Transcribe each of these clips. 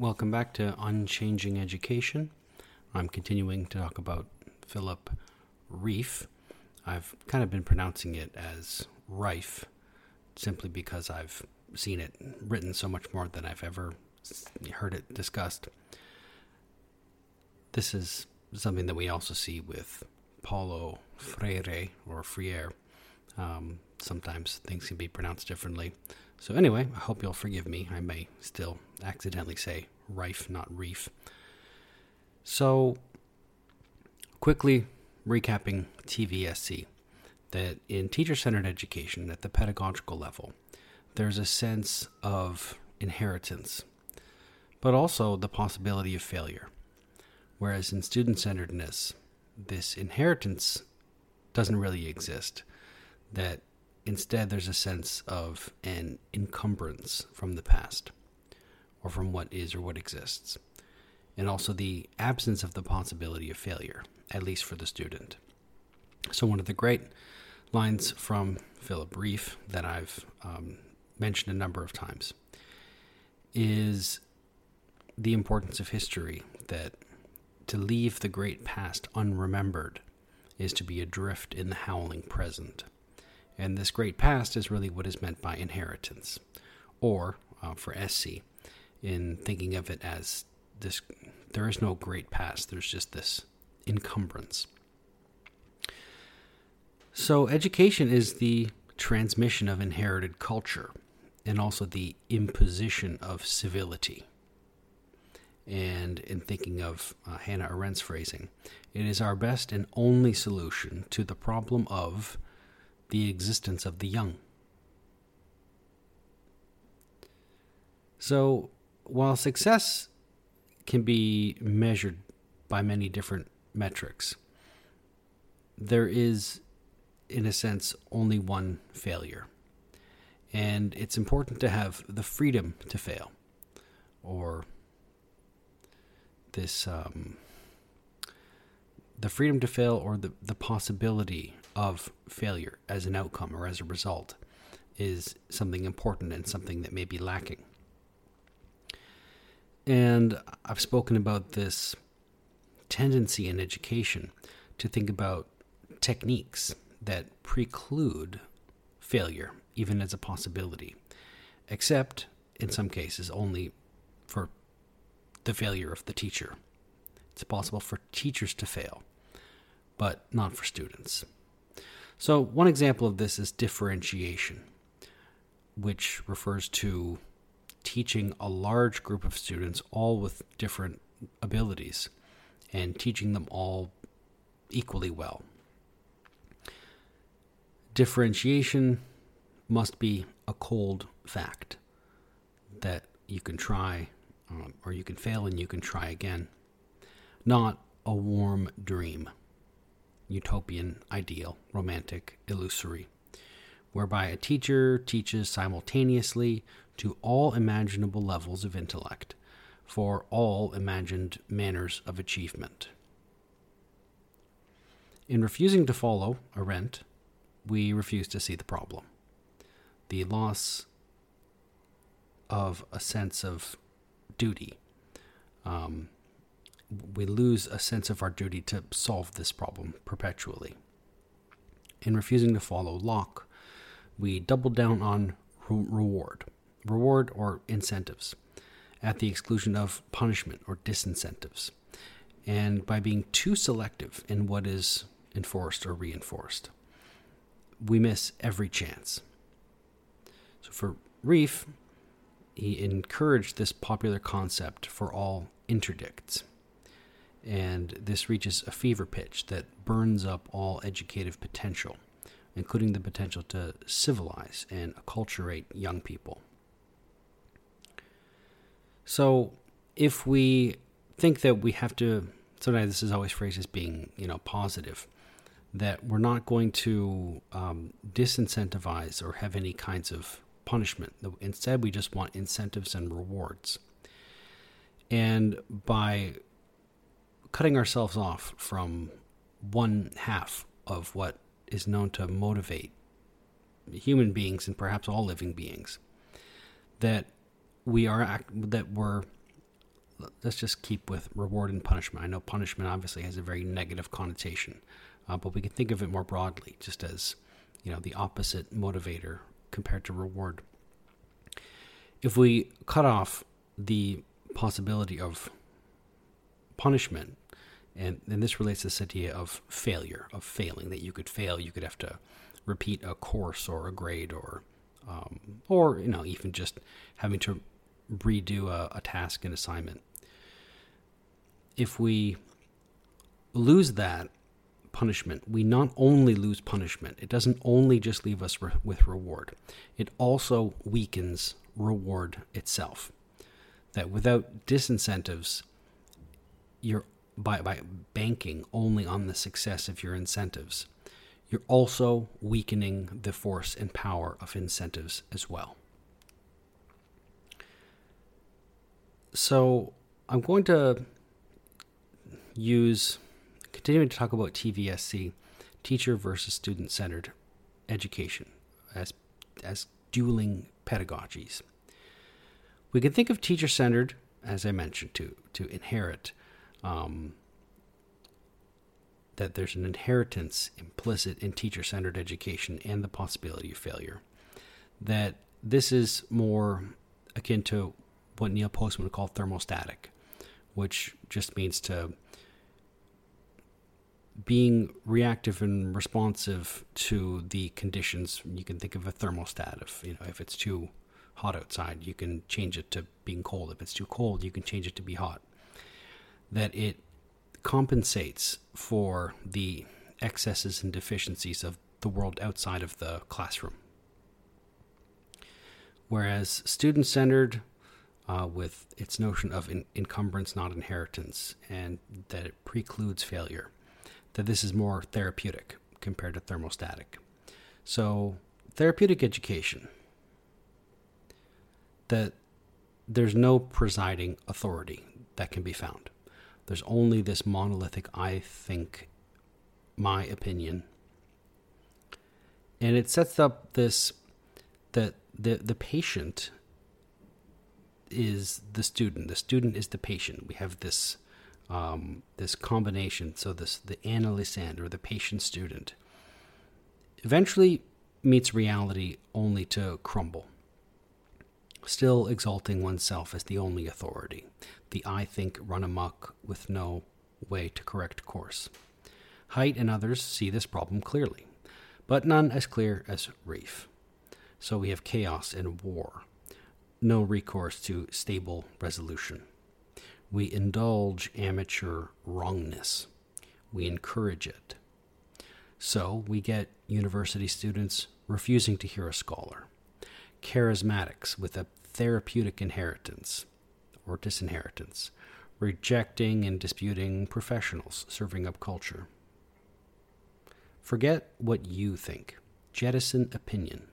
Welcome back to Unchanging Education. I'm continuing to talk about Philip Rieff. I've kind of been pronouncing it as Rife simply because I've seen it written so much more than I've ever heard it discussed. This is something that we also see with Paulo Freire or Freire. Um, sometimes things can be pronounced differently. So, anyway, I hope you'll forgive me. I may still accidentally say Rife, not Reef. So, quickly recapping TVSC that in teacher centered education at the pedagogical level, there's a sense of inheritance, but also the possibility of failure. Whereas in student centeredness, this inheritance doesn't really exist. That instead there's a sense of an encumbrance from the past, or from what is or what exists, and also the absence of the possibility of failure, at least for the student. So, one of the great lines from Philip Rieff that I've um, mentioned a number of times is the importance of history that to leave the great past unremembered is to be adrift in the howling present. And this great past is really what is meant by inheritance, or uh, for SC, in thinking of it as this there is no great past, there's just this encumbrance. So, education is the transmission of inherited culture and also the imposition of civility. And in thinking of uh, Hannah Arendt's phrasing, it is our best and only solution to the problem of the existence of the young. So, while success can be measured by many different metrics, there is in a sense, only one failure. And it's important to have the freedom to fail, or this um, the freedom to fail, or the, the possibility of failure as an outcome or as a result is something important and something that may be lacking. And I've spoken about this tendency in education to think about techniques that preclude failure, even as a possibility, except in some cases only for the failure of the teacher. It's possible for teachers to fail, but not for students. So, one example of this is differentiation, which refers to teaching a large group of students, all with different abilities, and teaching them all equally well. Differentiation must be a cold fact that you can try um, or you can fail and you can try again, not a warm dream, utopian, ideal, romantic, illusory, whereby a teacher teaches simultaneously to all imaginable levels of intellect for all imagined manners of achievement. In refusing to follow Arendt, we refuse to see the problem. The loss of a sense of duty. Um, we lose a sense of our duty to solve this problem perpetually. In refusing to follow Locke, we double down on re- reward, reward or incentives, at the exclusion of punishment or disincentives, and by being too selective in what is enforced or reinforced we miss every chance. So for Rieff, he encouraged this popular concept for all interdicts. And this reaches a fever pitch that burns up all educative potential, including the potential to civilize and acculturate young people. So, if we think that we have to, sometimes this is always phrased as being, you know, positive that we're not going to um, disincentivize or have any kinds of punishment. Instead, we just want incentives and rewards. And by cutting ourselves off from one half of what is known to motivate human beings and perhaps all living beings, that we are act- that we're let's just keep with reward and punishment. I know punishment obviously has a very negative connotation, uh, but we can think of it more broadly, just as you know the opposite motivator compared to reward. If we cut off the possibility of punishment, and, this relates to this idea of failure, of failing, that you could fail, you could have to repeat a course or a grade or um, or you know even just having to redo a, a task and assignment. If we lose that punishment, we not only lose punishment, it doesn't only just leave us re- with reward, it also weakens reward itself. That without disincentives, you're by, by banking only on the success of your incentives, you're also weakening the force and power of incentives as well. So I'm going to use, continuing to talk about TVSC, teacher versus student centered education, as, as dueling pedagogies. We can think of teacher centered, as I mentioned, to, to inherit um, that there's an inheritance implicit in teacher centered education and the possibility of failure. That this is more akin to what Neil Postman would call thermostatic, which just means to being reactive and responsive to the conditions. You can think of a thermostat. If you know if it's too hot outside, you can change it to being cold. If it's too cold, you can change it to be hot. That it compensates for the excesses and deficiencies of the world outside of the classroom. Whereas student centered uh, with its notion of in- encumbrance, not inheritance, and that it precludes failure. That this is more therapeutic compared to thermostatic. So, therapeutic education, that there's no presiding authority that can be found. There's only this monolithic, I think, my opinion. And it sets up this that the the patient is the student. The student is the patient. We have this um, this combination. So this the analysand or the patient student eventually meets reality only to crumble. Still exalting oneself as the only authority. The I think run amok with no way to correct course. Haidt and others see this problem clearly, but none as clear as Rieff. So we have chaos and war no recourse to stable resolution. We indulge amateur wrongness. We encourage it. So we get university students refusing to hear a scholar, charismatics with a therapeutic inheritance or disinheritance, rejecting and disputing professionals serving up culture. Forget what you think. Jettison opinion,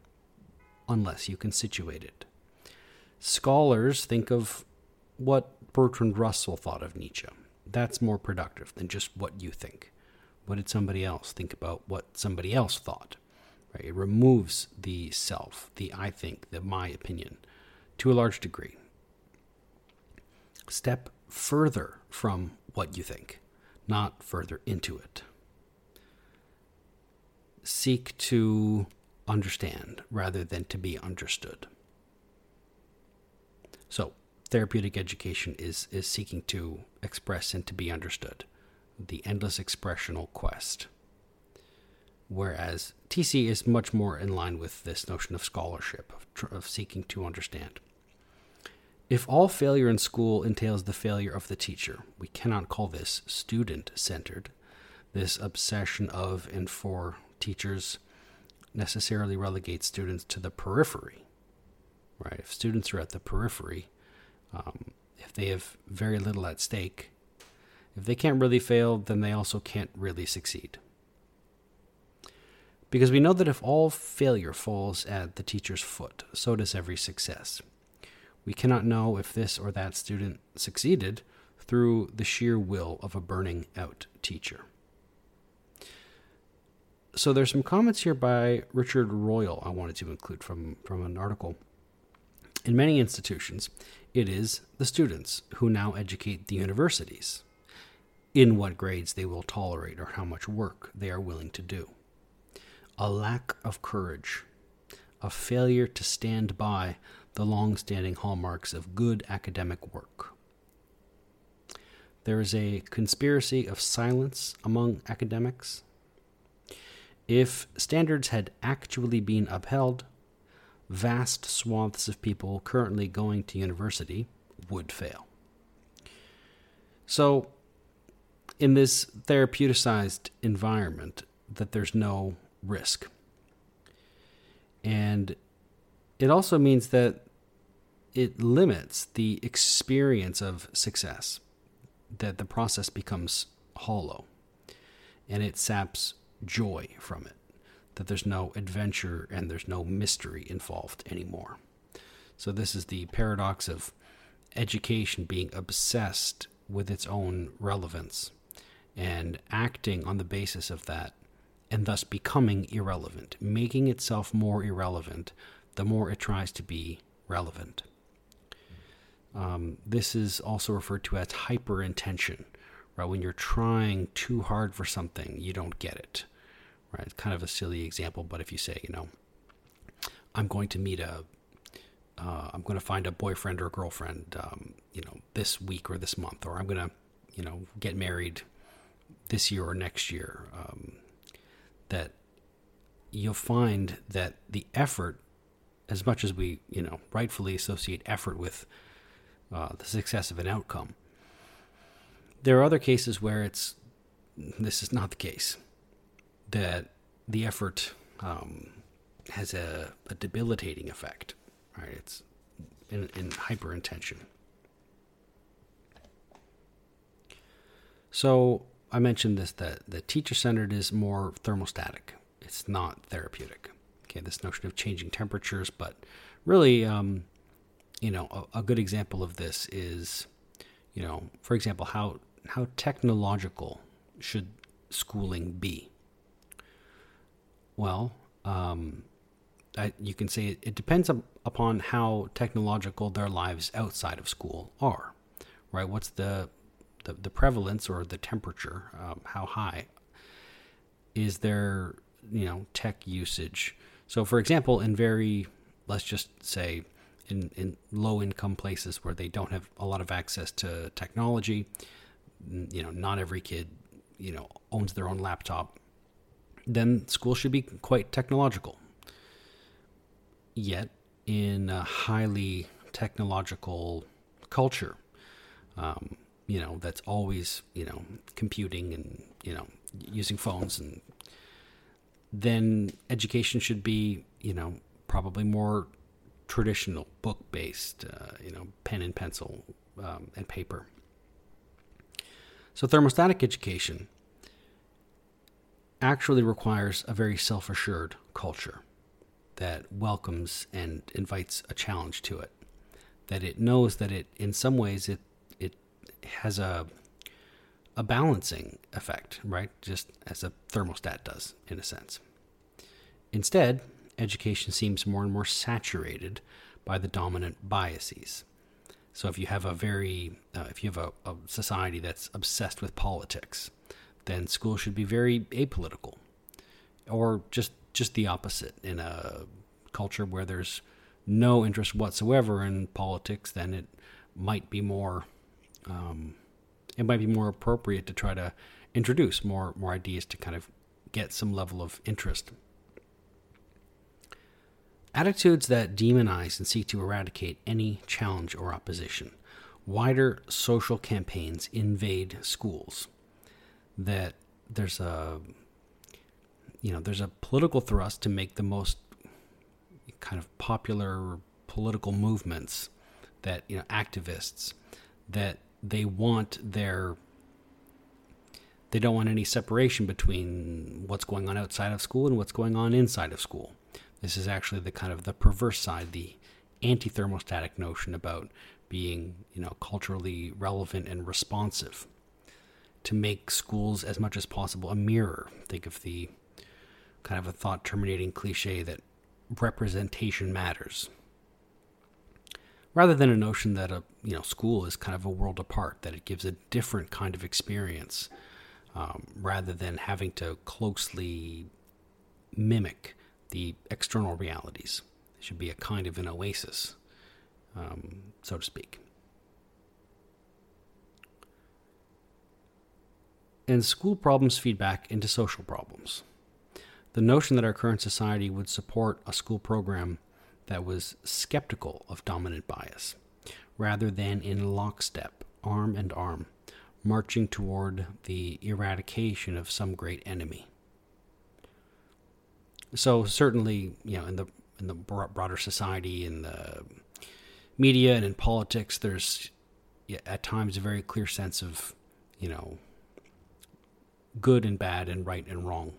unless you can situate it. Scholars think of what Bertrand Russell thought of Nietzsche. That's more productive than just what you think. What did somebody else think about what somebody else thought? Right? It removes the self, the I think, the my opinion to a large degree. Step further from what you think, not further into it. Seek to understand rather than to be understood. So, therapeutic education is, is seeking to express and to be understood, the endless expressional quest. Whereas TC is much more in line with this notion of scholarship, of, of seeking to understand. If all failure in school entails the failure of the teacher, we cannot call this student centered. This obsession of and for teachers necessarily relegates students to the periphery right? If students are at the periphery, um, if they have very little at stake, if they can't really fail, then they also can't really succeed. Because we know that if all failure falls at the teacher's foot, so does every success. We cannot know if this or that student succeeded through the sheer will of a burning out teacher. So there's some comments here by Richard Royal I wanted to include from, from an article in many institutions, It is the students who now educate the universities in what grades they will tolerate or how much work they are willing to do. A lack of courage, a failure to stand by the long standing hallmarks of good academic work. There is a conspiracy of silence among academics. If standards had actually been upheld, vast swaths of people currently going to university would fail. So, in this therapeuticized environment, that there's no risk. And it also means that it limits the experience of success, that the process becomes hollow and it saps joy from it that there's no adventure and there's no mystery involved anymore. So, this is the paradox of education being obsessed with its own relevance and acting on the basis of that, and thus becoming irrelevant, making itself more irrelevant the more it tries to be relevant. Um, this is also referred to as hyperintention, right? When you're trying too hard for something, you don't get it right? It's kind of a silly example, but if you say, you know, I'm going to meet a, uh, I'm going to find a boyfriend or girlfriend, um, you know, this week or this month, or I'm going to, you know, get married this year or next year, um, that you'll find that the effort, as much as we, you know, rightfully associate effort with uh, the success of an outcome, there are other cases where it's this is not the case that the effort um, has a, a, debilitating effect. Right? It's in, in hyperintention. So I mentioned this that the teacher centered is more thermostatic. It's not therapeutic. Okay, this notion of changing temperatures, but really, um, you know, a, a good example of this is, you know, for example, how how technological should schooling be? Well, um, I, you can say it, it depends upon how technological their lives outside of school are, right? What's the the, the prevalence or the temperature? Um, how high is their you know tech usage? So, for example, in very let's just say in, in low income places where they don't have a lot of access to technology, you know, not every kid you know owns their own laptop then school should be quite technological. Yet, in a highly technological culture, um, you know, that's always, you know, computing and, you know, using phones and then education should be, you know, probably more traditional book based, uh, you know, pen and pencil um, and paper. So, thermostatic education actually requires a very self assured culture that welcomes and invites a challenge to it. That it knows that it, in some ways, it it has a a balancing effect, right? Just as a thermostat does, in a sense. Instead, education seems more and more saturated by the dominant biases. So if you have a very, uh, if you have a, a society that's obsessed with politics, then school should be very apolitical, or just just the opposite. In a culture where there's no interest whatsoever in politics, then it might be more um, it might be more appropriate to try to introduce more more ideas to kind of get some level of interest. Attitudes that demonize and seek to eradicate any challenge or opposition. Wider social campaigns invade schools that there's a you know there's a political thrust to make the most kind of popular political movements that you know activists that they want their they don't want any separation between what's going on outside of school and what's going on inside of school this is actually the kind of the perverse side the anti-thermostatic notion about being you know culturally relevant and responsive to make schools as much as possible a mirror. Think of the kind of a thought terminating cliche that representation matters. rather than a notion that a you know school is kind of a world apart, that it gives a different kind of experience, um, rather than having to closely mimic the external realities. It should be a kind of an oasis, um, so to speak. And school problems feed back into social problems. The notion that our current society would support a school program that was skeptical of dominant bias, rather than in lockstep, arm and arm, marching toward the eradication of some great enemy. So certainly, you know, in the in the broader society, in the media, and in politics, there's at times a very clear sense of, you know, good and bad and right and wrong.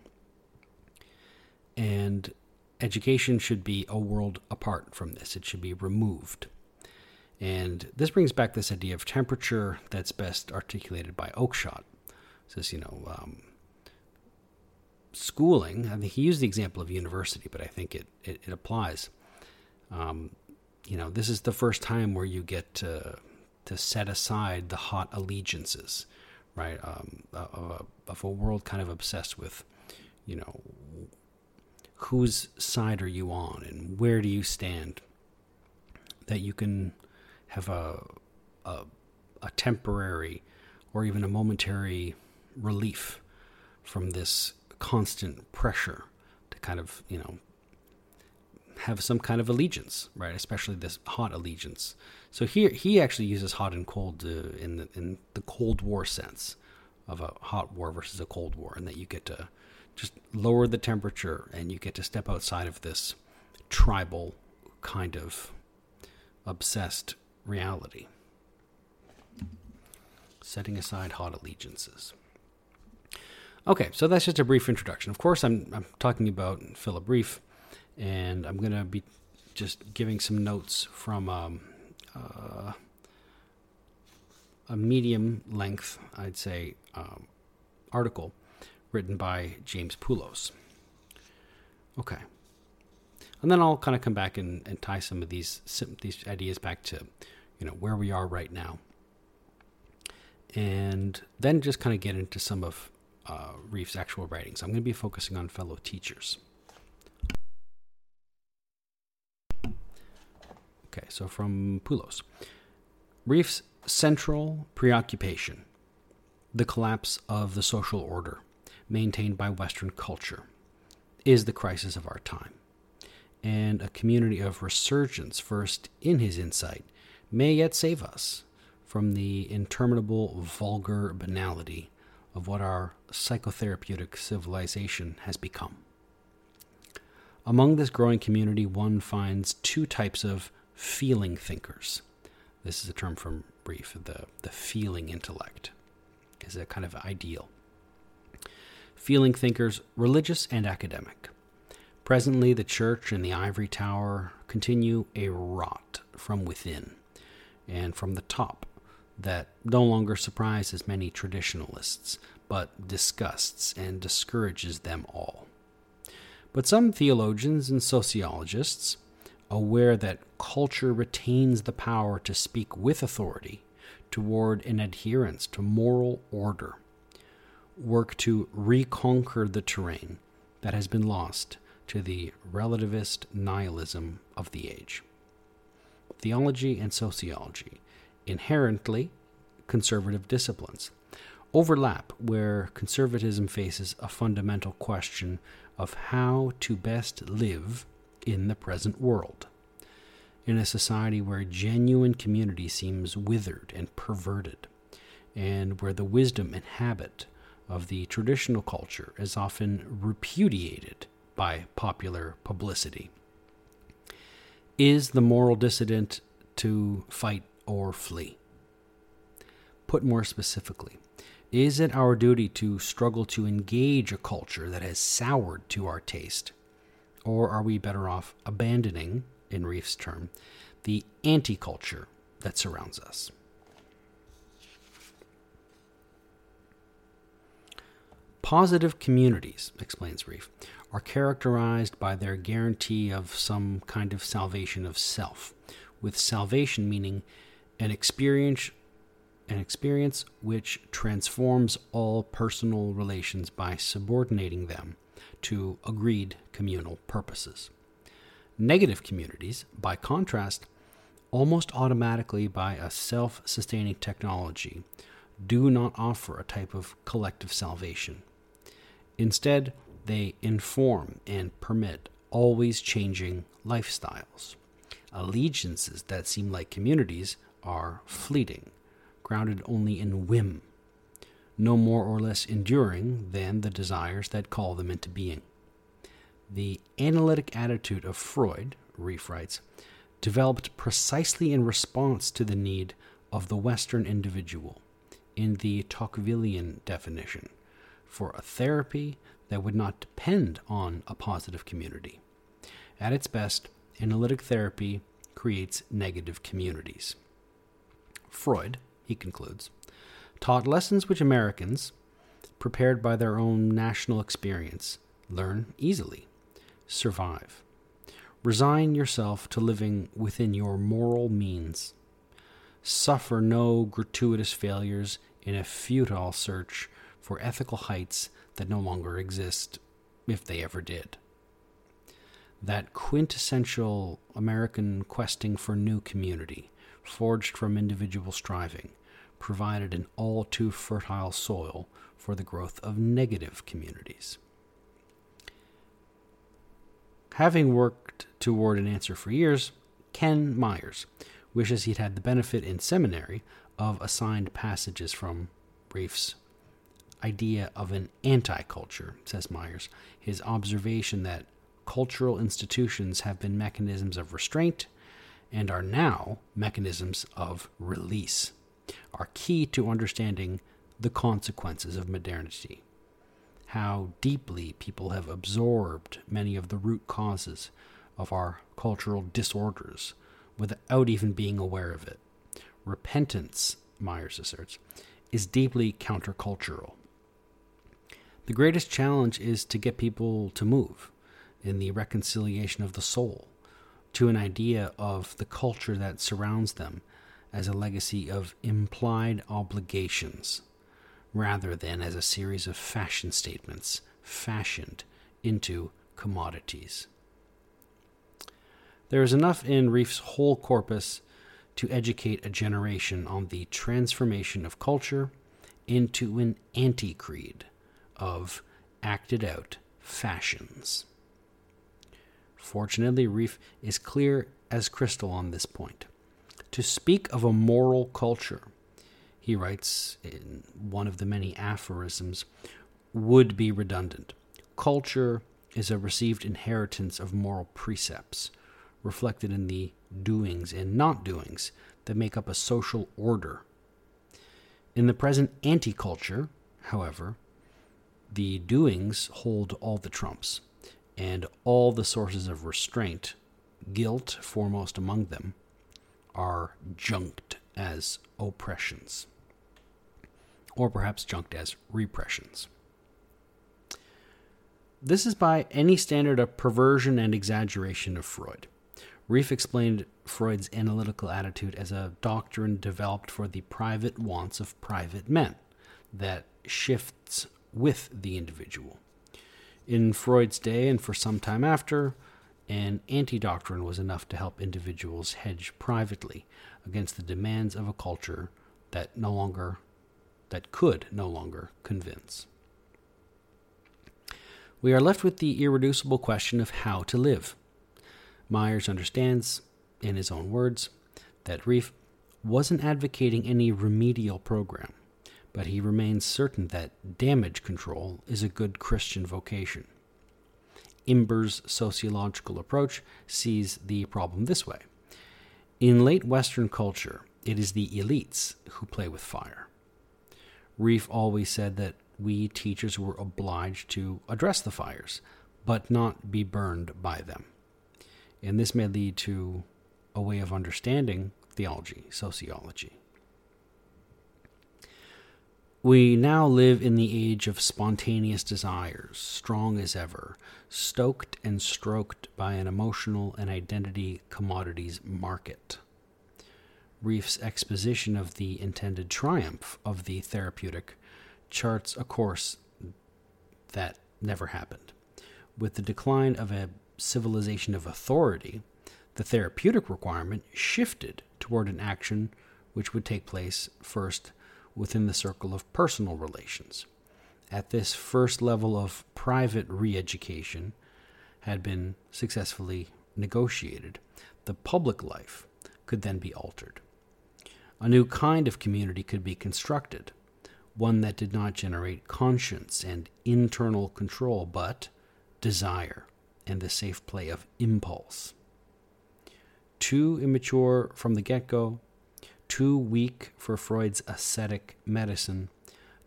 And education should be a world apart from this, it should be removed. And this brings back this idea of temperature that's best articulated by Oakeshott. It says, you know, um, schooling, I think he used the example of university, but I think it, it, it applies. Um, you know, this is the first time where you get to, to set aside the hot allegiances, right? Um, of, a, of a world kind of obsessed with, you know, whose side are you on and where do you stand? That you can have a, a, a temporary or even a momentary relief from this constant pressure to kind of, you know, have some kind of allegiance, right? Especially this hot allegiance. So here he actually uses hot and cold uh, in the in the Cold War sense of a hot war versus a cold war, and that you get to just lower the temperature and you get to step outside of this tribal kind of obsessed reality. Setting aside hot allegiances. Okay, so that's just a brief introduction. Of course, I'm, I'm talking about Philip Rieff, and I'm going to be just giving some notes from um, uh, a medium length, I'd say, um, article written by James Poulos. Okay. And then I'll kind of come back and, and tie some of these these ideas back to, you know, where we are right now. And then just kind of get into some of uh, Rieff's actual writings. I'm going to be focusing on fellow teachers. Okay, so from Poulos. Rieff's central preoccupation, the collapse of the social order maintained by Western culture is the crisis of our time. And a community of resurgence, first in his insight, may yet save us from the interminable vulgar banality of what our psychotherapeutic civilization has become. Among this growing community, one finds two types of feeling thinkers. This is a term from Rieff, the, the feeling intellect, is a kind of ideal feeling thinkers, religious and academic. Presently, the church and the ivory tower continue a rot from within and from the top that no longer surprises many traditionalists, but disgusts and discourages them all. But some theologians and sociologists, aware that culture retains the power to speak with authority toward an adherence to moral order, work to reconquer the terrain that has been lost to the relativist nihilism of the age. Theology and sociology, inherently conservative disciplines, overlap where conservatism faces a fundamental question of how to best live in the present world. In a society where genuine community seems withered and perverted, and where the wisdom and habit of the traditional culture is often repudiated by popular publicity. Is the moral dissident to fight or flee? Put more specifically, is it our duty to struggle to engage a culture that has soured to our taste? Or are we better off abandoning, in Rieff's term, the anti culture that surrounds us? Positive communities, explains Rieff, are characterized by their guarantee of some kind of salvation of self, with salvation meaning an experience an experience which transforms all personal relations by subordinating them to agreed communal purposes. Negative communities, by contrast, almost automatically by a self sustaining technology, do not offer a type of collective salvation. Instead, they inform and permit always changing lifestyles. Allegiances that seem like communities are fleeting, grounded only in whim, no more or less enduring than the desires that call them into being. The analytic attitude of Freud, Rieff writes, developed precisely in response to the need of the Western individual, in the Tocquevillian definition, for a therapy that would not depend on a positive community. At its best, analytic therapy creates negative communities. Freud, he concludes, taught lessons which Americans, prepared by their own national experience, learn easily, survive. Resign yourself to living within your moral means. Suffer no gratuitous failures in a futile search for ethical heights that no longer exist, if they ever did. That quintessential American questing for new community, forged from individual striving, provided an all too fertile soil for the growth of negative communities. Having worked toward an answer for years, Ken Myers wishes he'd had the benefit in seminary of assigned passages from Rieff's idea of an anti culture, says Myers. His observation that cultural institutions have been mechanisms of restraint and are now mechanisms of release are key to understanding the consequences of modernity. How deeply people have absorbed many of the root causes of our cultural disorders without even being aware of it. Repentance, Myers asserts, is deeply countercultural. The greatest challenge is to get people to move in the reconciliation of the soul to an idea of the culture that surrounds them as a legacy of implied obligations rather than as a series of fashion statements fashioned into commodities. There is enough in Rieff's whole corpus to educate a generation on the transformation of culture into an anti creed of acted out fashions. Fortunately, Rieff is clear as crystal on this point. To speak of a moral culture, he writes in one of the many aphorisms, would be redundant. Culture is a received inheritance of moral precepts, reflected in the doings and not doings that make up a social order. In the present anti culture, however, the doings hold all the trumps, and all the sources of restraint, guilt foremost among them, are junked as oppressions, or perhaps junked as repressions. This is by any standard a perversion and exaggeration of Freud. Rieff explained Freud's analytical attitude as a doctrine developed for the private wants of private men that shifts with the individual. In Freud's day and for some time after, an anti doctrine was enough to help individuals hedge privately against the demands of a culture that no longer that could no longer convince. We are left with the irreducible question of how to live. Myers understands, in his own words, that Rieff wasn't advocating any remedial program, but he remains certain that damage control is a good Christian vocation. Imber's sociological approach sees the problem this way. In late Western culture, it is the elites who play with fire. Rieff always said that we teachers were obliged to address the fires, but not be burned by them. And this may lead to a way of understanding theology, sociology. We now live in the age of spontaneous desires, strong as ever, stoked and stroked by an emotional and identity commodities market. Rieff's exposition of the intended triumph of the therapeutic charts a course that never happened. With the decline of a civilization of authority, the therapeutic requirement shifted toward an action which would take place first within the circle of personal relations. At this first level of private re education had been successfully negotiated, the public life could then be altered. A new kind of community could be constructed, one that did not generate conscience and internal control, but desire and the safe play of impulse. Too immature from the get go, too weak for Freud's ascetic medicine,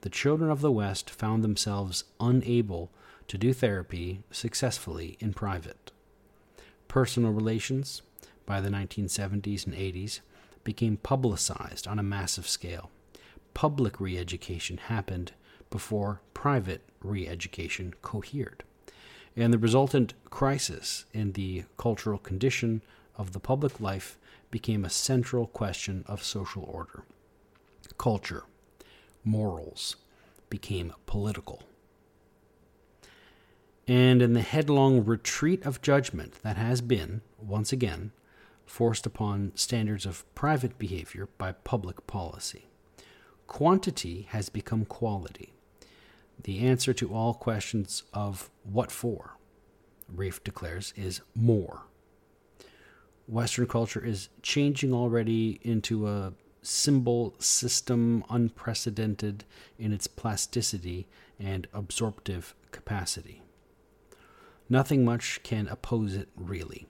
the children of the West found themselves unable to do therapy successfully in private. Personal relations, by the 1970s and 80s, became publicized on a massive scale. Public re education happened before private re education cohered. And the resultant crisis in the cultural condition of the public life became a central question of social order. Culture, morals, became political. And in the headlong retreat of judgment that has been, once again, forced upon standards of private behavior by public policy, quantity has become quality. The answer to all questions of what for, Rieff declares, is more. Western culture is changing already into a symbol system unprecedented in its plasticity and absorptive capacity. Nothing much can oppose it, really.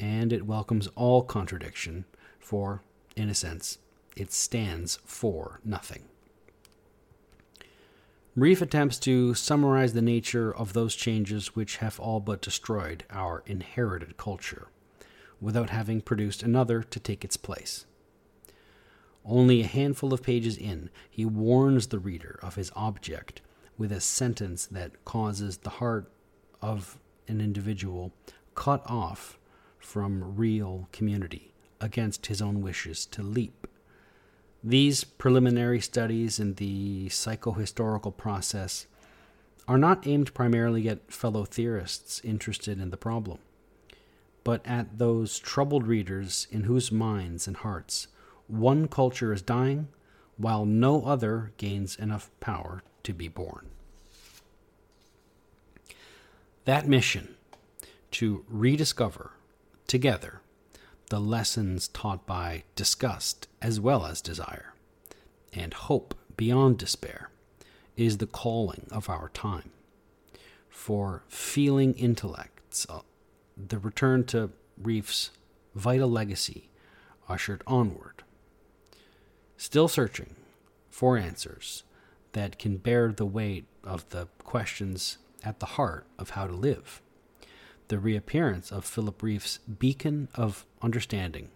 And it welcomes all contradiction, for, in a sense, it stands for nothing. Rieff attempts to summarize the nature of those changes which have all but destroyed our inherited culture, without having produced another to take its place. Only a handful of pages in, he warns the reader of his object with a sentence that causes the heart of an individual cut off from real community against his own wishes to leap. These preliminary studies in the psychohistorical process are not aimed primarily at fellow theorists interested in the problem, but at those troubled readers in whose minds and hearts one culture is dying while no other gains enough power to be born. That mission to rediscover together the lessons taught by disgust as well as desire, and hope beyond despair, is the calling of our time. For feeling intellects, the return to Rieff's vital legacy ushered onward still searching for answers that can bear the weight of the questions at the heart of how to live. The reappearance of Philip Rieff's beacon of understanding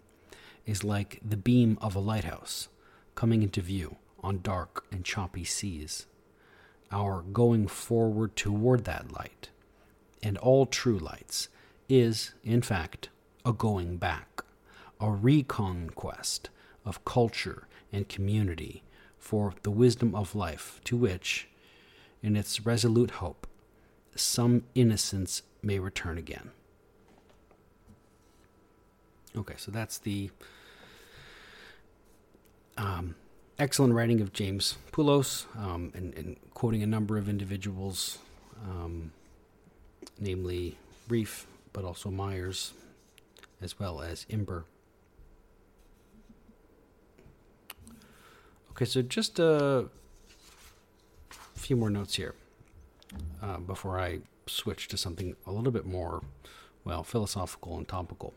is like the beam of a lighthouse coming into view on dark and choppy seas. Our going forward toward that light, and all true lights, is, in fact, a going back, a reconquest of culture and community for the wisdom of life, to which, in its resolute hope, some innocence may return again. Okay, so that's the um, excellent writing of James Poulos um, and, and, quoting a number of individuals, um, namely Rieff, but also Myers, as well as Imber. Okay, so just a few more notes here uh, before I switch to something a little bit more, well, philosophical and topical.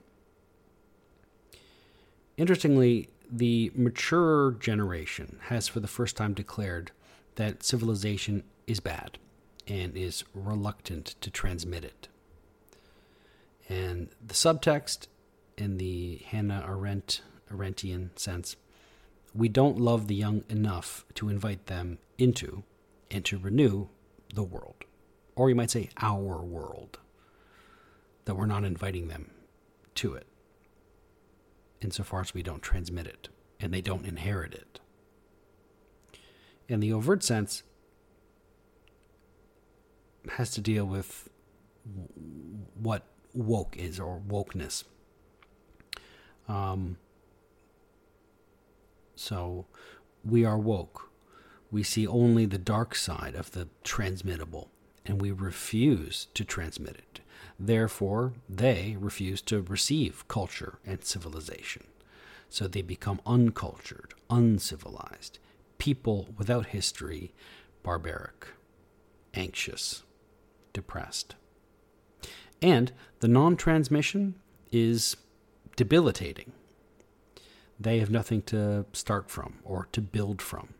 Interestingly, the mature generation has for the first time declared that civilization is bad and is reluctant to transmit it. And the subtext in the Hannah Arendt Arendtian sense we don't love the young enough to invite them into and to renew the world. Or you might say our world, that we're not inviting them to it. insofar as we don't transmit it and they don't inherit it. In the overt sense, has to deal with what woke is or wokeness. Um, so we are woke. We see only the dark side of the transmittable, and we refuse to transmit it. Therefore, they refuse to receive culture and civilization. So they become uncultured, uncivilized, people without history, barbaric, anxious, depressed. And the non transmission is debilitating. They have nothing to start from or to build from.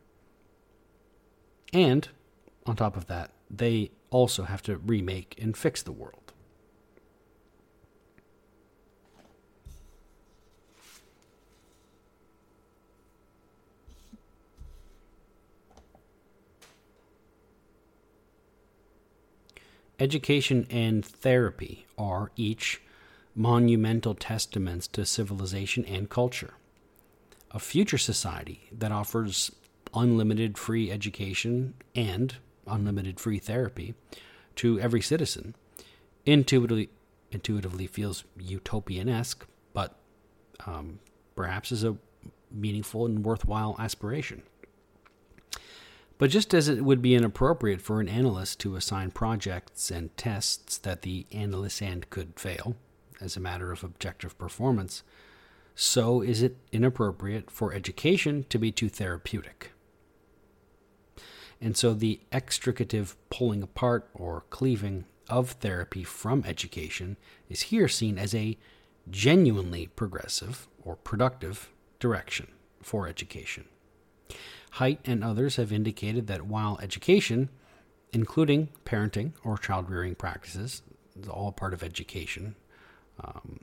And, on top of that, they also have to remake and fix the world. Education and therapy are each monumental testaments to civilization and culture. A future society that offers unlimited free education and unlimited free therapy to every citizen intuitively, intuitively feels utopian esque, but um, perhaps is a meaningful and worthwhile aspiration. But just as it would be inappropriate for an analyst to assign projects and tests that the analyst and could fail as a matter of objective performance, so is it inappropriate for education to be too therapeutic. And so the extricative pulling apart or cleaving of therapy from education is here seen as a genuinely progressive or productive direction for education. Haidt and others have indicated that while education, including parenting or child rearing practices, is all part of education, um,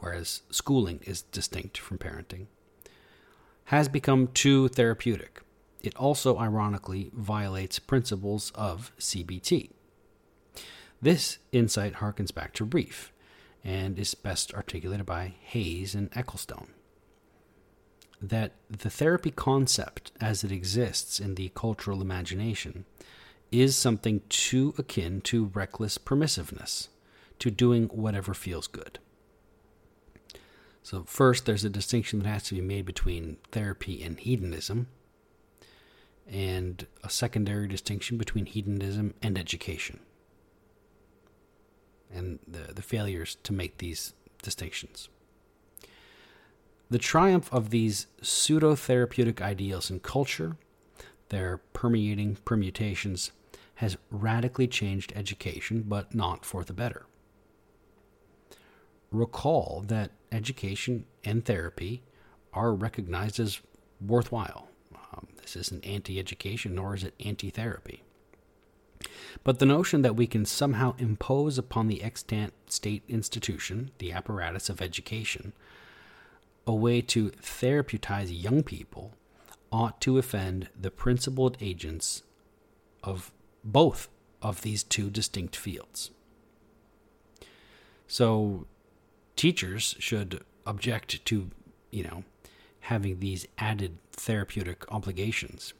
whereas schooling is distinct from parenting, has become too therapeutic. It also ironically violates principles of CBT. This insight harkens back to Rieff and is best articulated by Hayes and Ecclestone that the therapy concept as it exists in the cultural imagination is something too akin to reckless permissiveness, to doing whatever feels good. So, first, there's a distinction that has to be made between therapy and hedonism, and a secondary distinction between hedonism and education, and the, the failures to make these distinctions. The triumph of these pseudo therapeutic ideals in culture, their permeating permutations, has radically changed education, but not for the better. Recall that education and therapy are recognized as worthwhile. Um, this isn't anti education, nor is it anti therapy. But the notion that we can somehow impose upon the extant state institution, the apparatus of education, a way to therapeutize young people ought to offend the principled agents of both of these two distinct fields. So, teachers should object to, you know, having these added therapeutic obligations.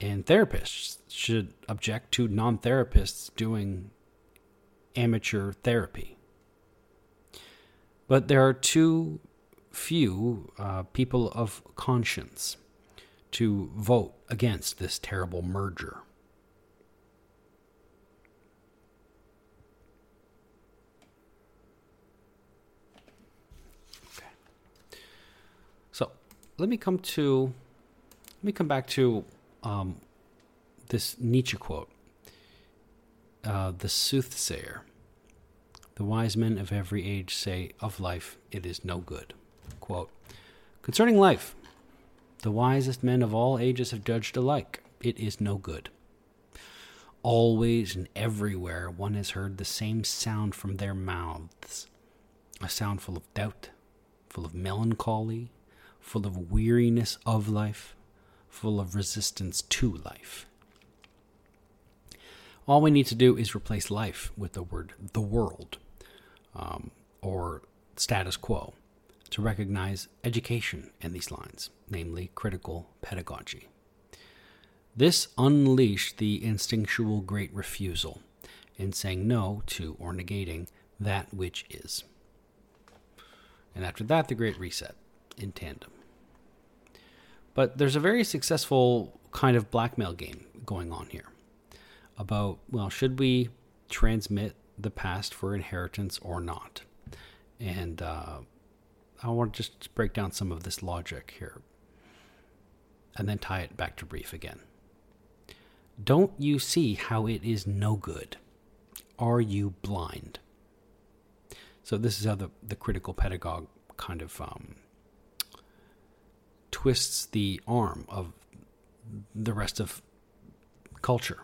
And therapists should object to non therapists doing amateur therapy. But there are two few uh, people of conscience to vote against this terrible merger. Okay. So let me come to let me come back to um, this Nietzsche quote. Uh, the soothsayer. The wise men of every age say of life, it is no good. Quote, Concerning life, the wisest men of all ages have judged alike it is no good. Always and everywhere one has heard the same sound from their mouths a sound full of doubt, full of melancholy, full of weariness of life, full of resistance to life. All we need to do is replace life with the word the world um, or status quo to recognize education in these lines, namely critical pedagogy. This unleashed the instinctual great refusal in saying no to or negating that which is. And after that, the Great Reset in tandem. But there's a very successful kind of blackmail game going on here about, well, should we transmit the past for inheritance or not? And uh, I want to just break down some of this logic here and then tie it back to Rieff again. Don't you see how it is no good? Are you blind? So, this is how the, the critical pedagogue kind of um, twists the arm of the rest of culture.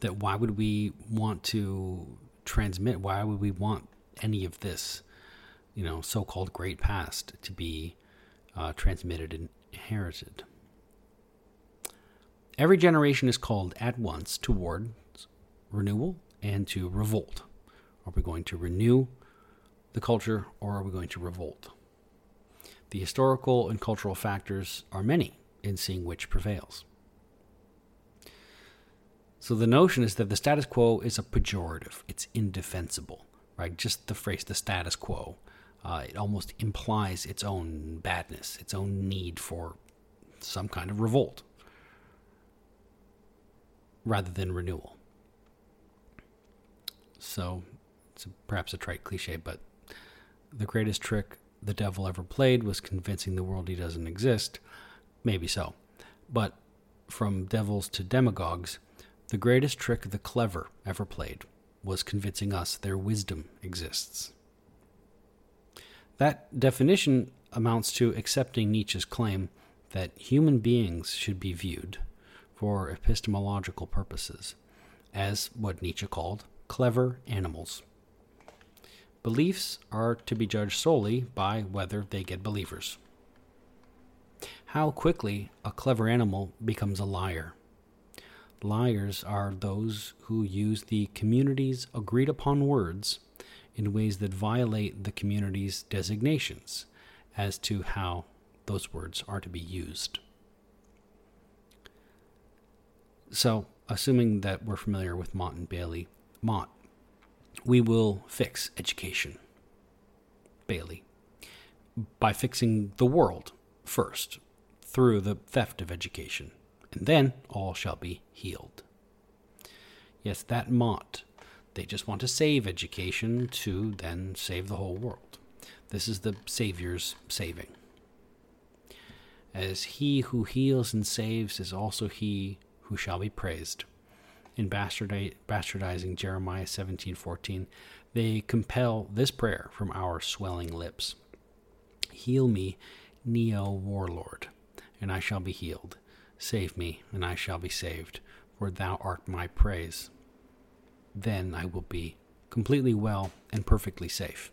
That why would we want to transmit? Why would we want any of this, you know, so called great past to be uh, transmitted and inherited? Every generation is called at once toward renewal and to revolt. Are we going to renew the culture or are we going to revolt? The historical and cultural factors are many in seeing which prevails. So the notion is that the status quo is a pejorative, it's indefensible, right? Just the phrase the status quo, uh, it almost implies its own badness, its own need for some kind of revolt rather than renewal. So it's perhaps a trite cliche, but the greatest trick the devil ever played was convincing the world he doesn't exist. Maybe so. But from devils to demagogues, the greatest trick the clever ever played was convincing us their wisdom exists. That definition amounts to accepting Nietzsche's claim that human beings should be viewed, for epistemological purposes, as what Nietzsche called clever animals. Beliefs are to be judged solely by whether they get believers. How quickly a clever animal becomes a liar. Liars are those who use the community's agreed upon words in ways that violate the community's designations as to how those words are to be used. So, assuming that we're familiar with Motte and Bailey, Motte we will fix education. Bailey. By fixing the world first, through the theft of education, and then all shall be healed. Yes, that Motte. They just want to save education to then save the whole world. This is the Savior's saving. As he who heals and saves is also he who shall be praised in bastardizing Jeremiah 17:14, they compel this prayer from our swelling lips. Heal me, Neo Warlord, and I shall be healed. Save me, and I shall be saved, for thou art my praise. Then I will be completely well and perfectly safe.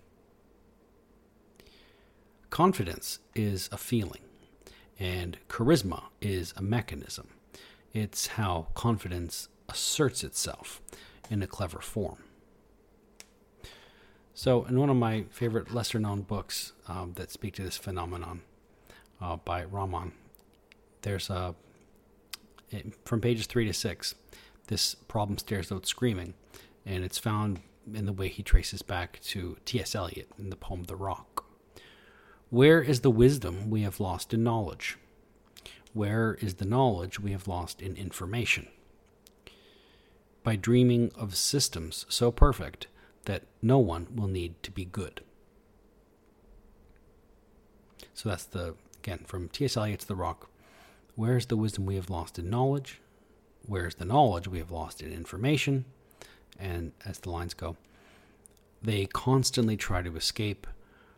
Confidence is a feeling, and charisma is a mechanism. It's how confidence asserts itself in a clever form. So, in one of my favorite lesser known books um, that speak to this phenomenon uh, by Raman, there's a, from pages three to six, this problem stares out screaming, and it's found in the way he traces back to T.S. Eliot in the poem The Rock. Where is the wisdom we have lost in knowledge? Where is the knowledge we have lost in information? by dreaming of systems so perfect that no one will need to be good. So that's the, again, from T.S. Eliot's The Rock. Where's the wisdom we have lost in knowledge? Where's the knowledge we have lost in information? And as the lines go, they constantly try to escape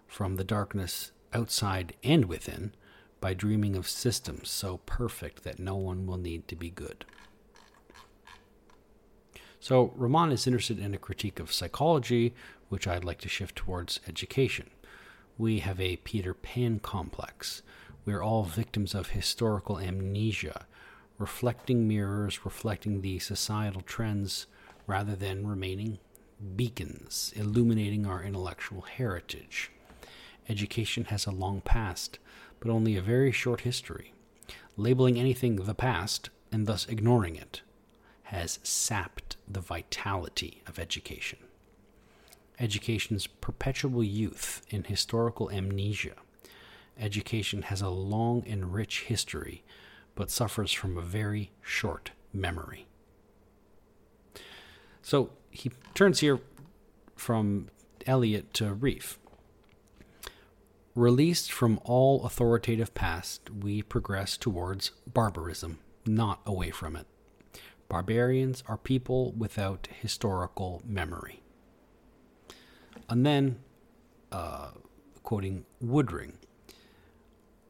from the darkness outside and within by dreaming of systems so perfect that no one will need to be good. So, Raman is interested in a critique of psychology, which I'd like to shift towards education. We have a Peter Pan complex. We're all victims of historical amnesia, reflecting mirrors reflecting the societal trends rather than remaining beacons illuminating our intellectual heritage. Education has a long past, but only a very short history. Labeling anything the past, and thus ignoring it, has sapped the vitality of education. Education's perpetual youth in historical amnesia. Education has a long and rich history, but suffers from a very short memory. So he turns here from Eliot to Rieff. Released from all authoritative past, we progress towards barbarism, not away from it. Barbarians are people without historical memory. And then, uh, quoting Woodring,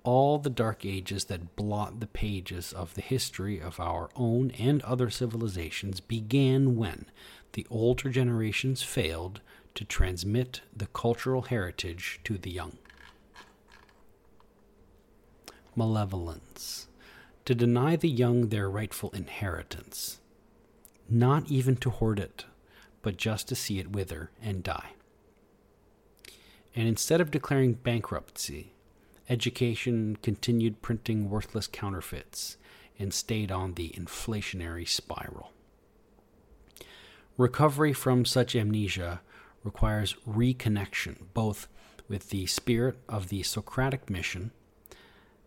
all the dark ages that blot the pages of the history of our own and other civilizations began when the older generations failed to transmit the cultural heritage to the young. Malevolence. To deny the young their rightful inheritance. Not even to hoard it, but just to see it wither and die. And instead of declaring bankruptcy, education continued printing worthless counterfeits and stayed on the inflationary spiral. Recovery from such amnesia requires reconnection, both with the spirit of the Socratic mission,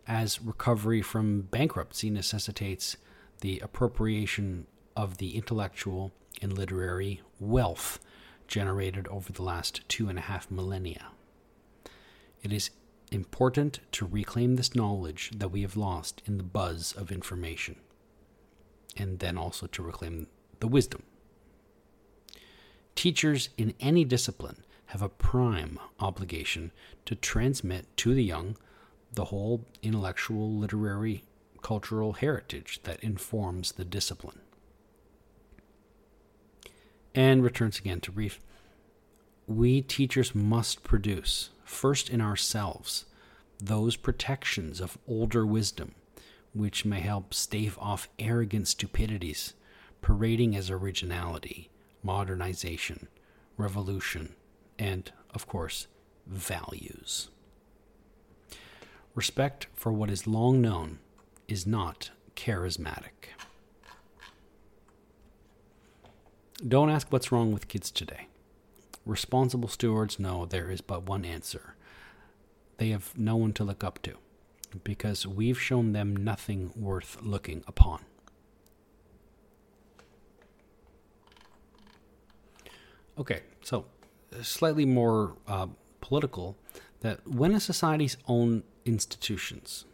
as recovery from bankruptcy necessitates the appropriation of the intellectual and literary wealth generated over the last two and a half millennia. It is important to reclaim this knowledge that we have lost in the buzz of information, and then also to reclaim the wisdom Teachers in any discipline have a prime obligation to transmit to the young the whole intellectual, literary, cultural heritage that informs the discipline. And returns again to Rieff. We teachers must produce, first in ourselves, those protections of older wisdom which may help stave off arrogant stupidities, parading as originality modernization, revolution, and, of course, values. Respect for what is long known is not charismatic. Don't ask what's wrong with kids today. Responsible stewards know there is but one answer. They have no one to look up to because we've shown them nothing worth looking upon. Okay, so slightly more uh, political that when a society's own institutions,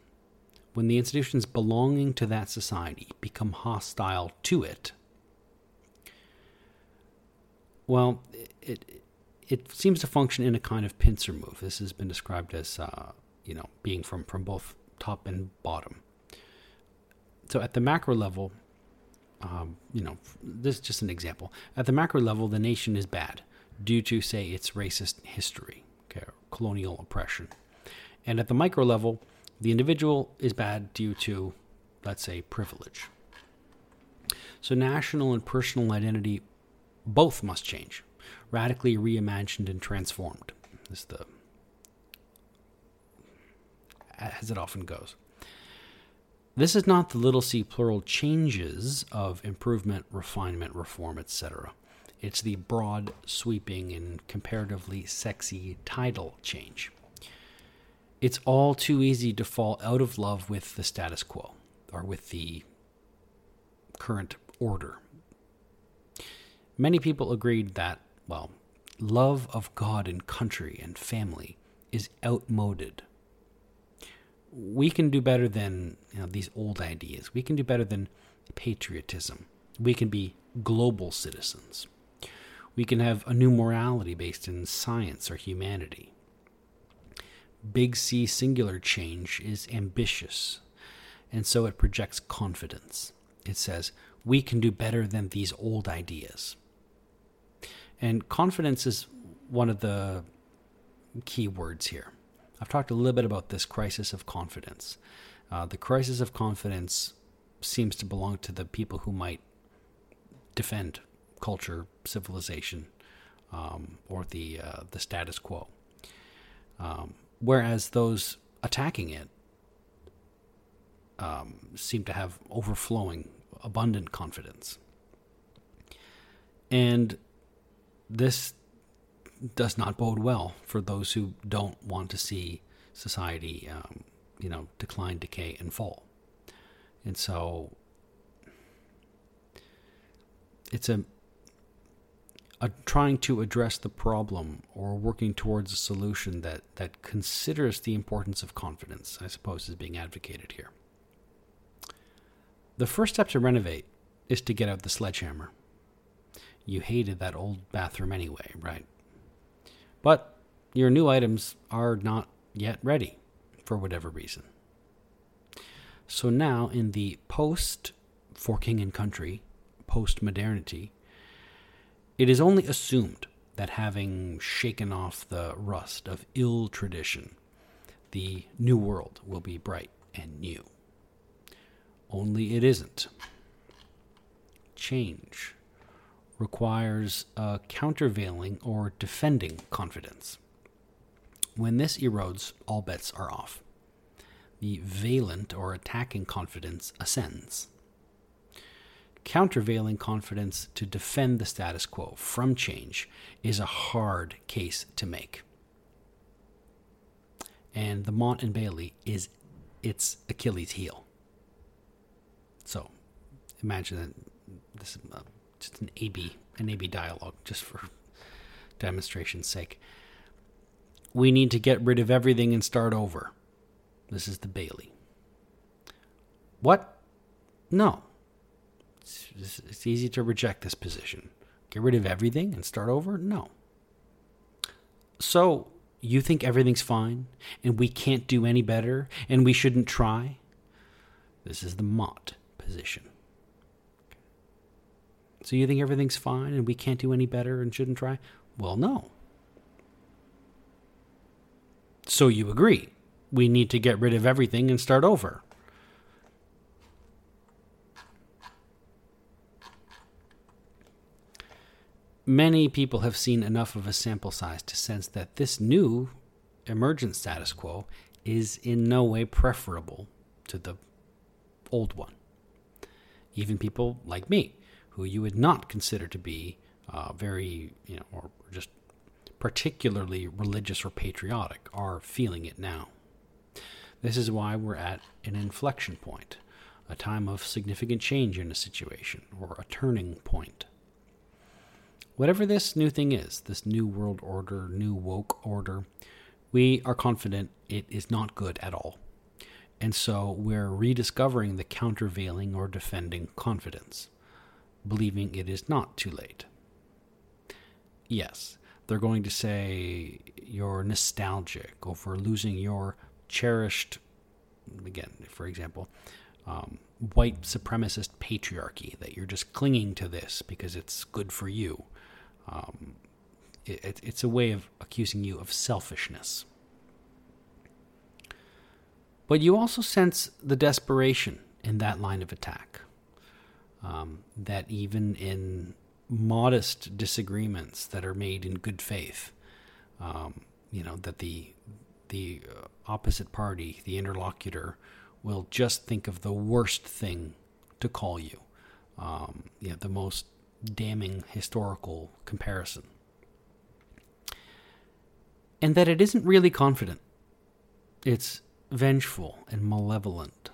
when the institutions belonging to that society become hostile to it, well, it, it seems to function in a kind of pincer move. This has been described as, uh, you know, being from, from both top and bottom. So at the macro level, um, you know, this is just an example. At the macro level, the nation is bad due to, say, its racist history, okay, colonial oppression. And at the micro level, the individual is bad due to, let's say, privilege. So national and personal identity both must change, radically reimagined and transformed. Is the as it often goes. This is not the little c plural changes of improvement, refinement, reform, etc. It's the broad, sweeping, and comparatively sexy tidal change. It's all too easy to fall out of love with the status quo or with the current order. Many people agreed that, well, love of God and country and family is outmoded we can do better than you know, these old ideas. We can do better than patriotism. We can be global citizens. We can have a new morality based in science or humanity. Big C singular change is ambitious, and so it projects confidence. It says, we can do better than these old ideas. And confidence is one of the key words here. I've talked a little bit about this crisis of confidence. Uh, the crisis of confidence seems to belong to the people who might defend culture, civilization, um, or the uh, the status quo. Um, whereas those attacking it um, seem to have overflowing, abundant confidence. And this does not bode well for those who don't want to see society, um, you know, decline, decay, and fall. And so it's a, a trying to address the problem or working towards a solution that, that considers the importance of confidence, I suppose, is being advocated here. The first step to renovate is to get out the sledgehammer. You hated that old bathroom anyway, right? But your new items are not yet ready for whatever reason. So now, in the post for king and country, post modernity, it is only assumed that having shaken off the rust of ill tradition, the new world will be bright and new. Only it isn't. Change requires a countervailing or defending confidence. When this erodes, all bets are off. The valent or attacking confidence ascends. Countervailing confidence to defend the status quo from change is a hard case to make. And the Motte and Bailey is its Achilles heel. So imagine that this is just an AB, an AB dialogue, just for demonstration's sake. We need to get rid of everything and start over. This is the Bailey. What? No. It's, it's easy to reject this position. Get rid of everything and start over? No. So, you think everything's fine and we can't do any better and we shouldn't try? This is the Motte position. So you think everything's fine and we can't do any better and shouldn't try? Well, no. So you agree. We need to get rid of everything and start over. Many people have seen enough of a sample size to sense that this new emergent status quo is in no way preferable to the old one. Even people like me, who you would not consider to be uh, very, you know, or just particularly religious or patriotic are feeling it now. This is why we're at an inflection point, a time of significant change in a situation, or a turning point. Whatever this new thing is, this new world order, new woke order, we are confident it is not good at all. And so we're rediscovering the countervailing or defending confidence, believing it is not too late. Yes, they're going to say you're nostalgic over losing your cherished, again, for example, um, white supremacist patriarchy, that you're just clinging to this because it's good for you. Um, it, it's a way of accusing you of selfishness. But you also sense the desperation in that line of attack. Um, that even in modest disagreements that are made in good faith. Um, you know that the the opposite party, the interlocutor, will just think of the worst thing to call you. Um, you know, the most damning historical comparison. And that it isn't really confident. It's vengeful and malevolent.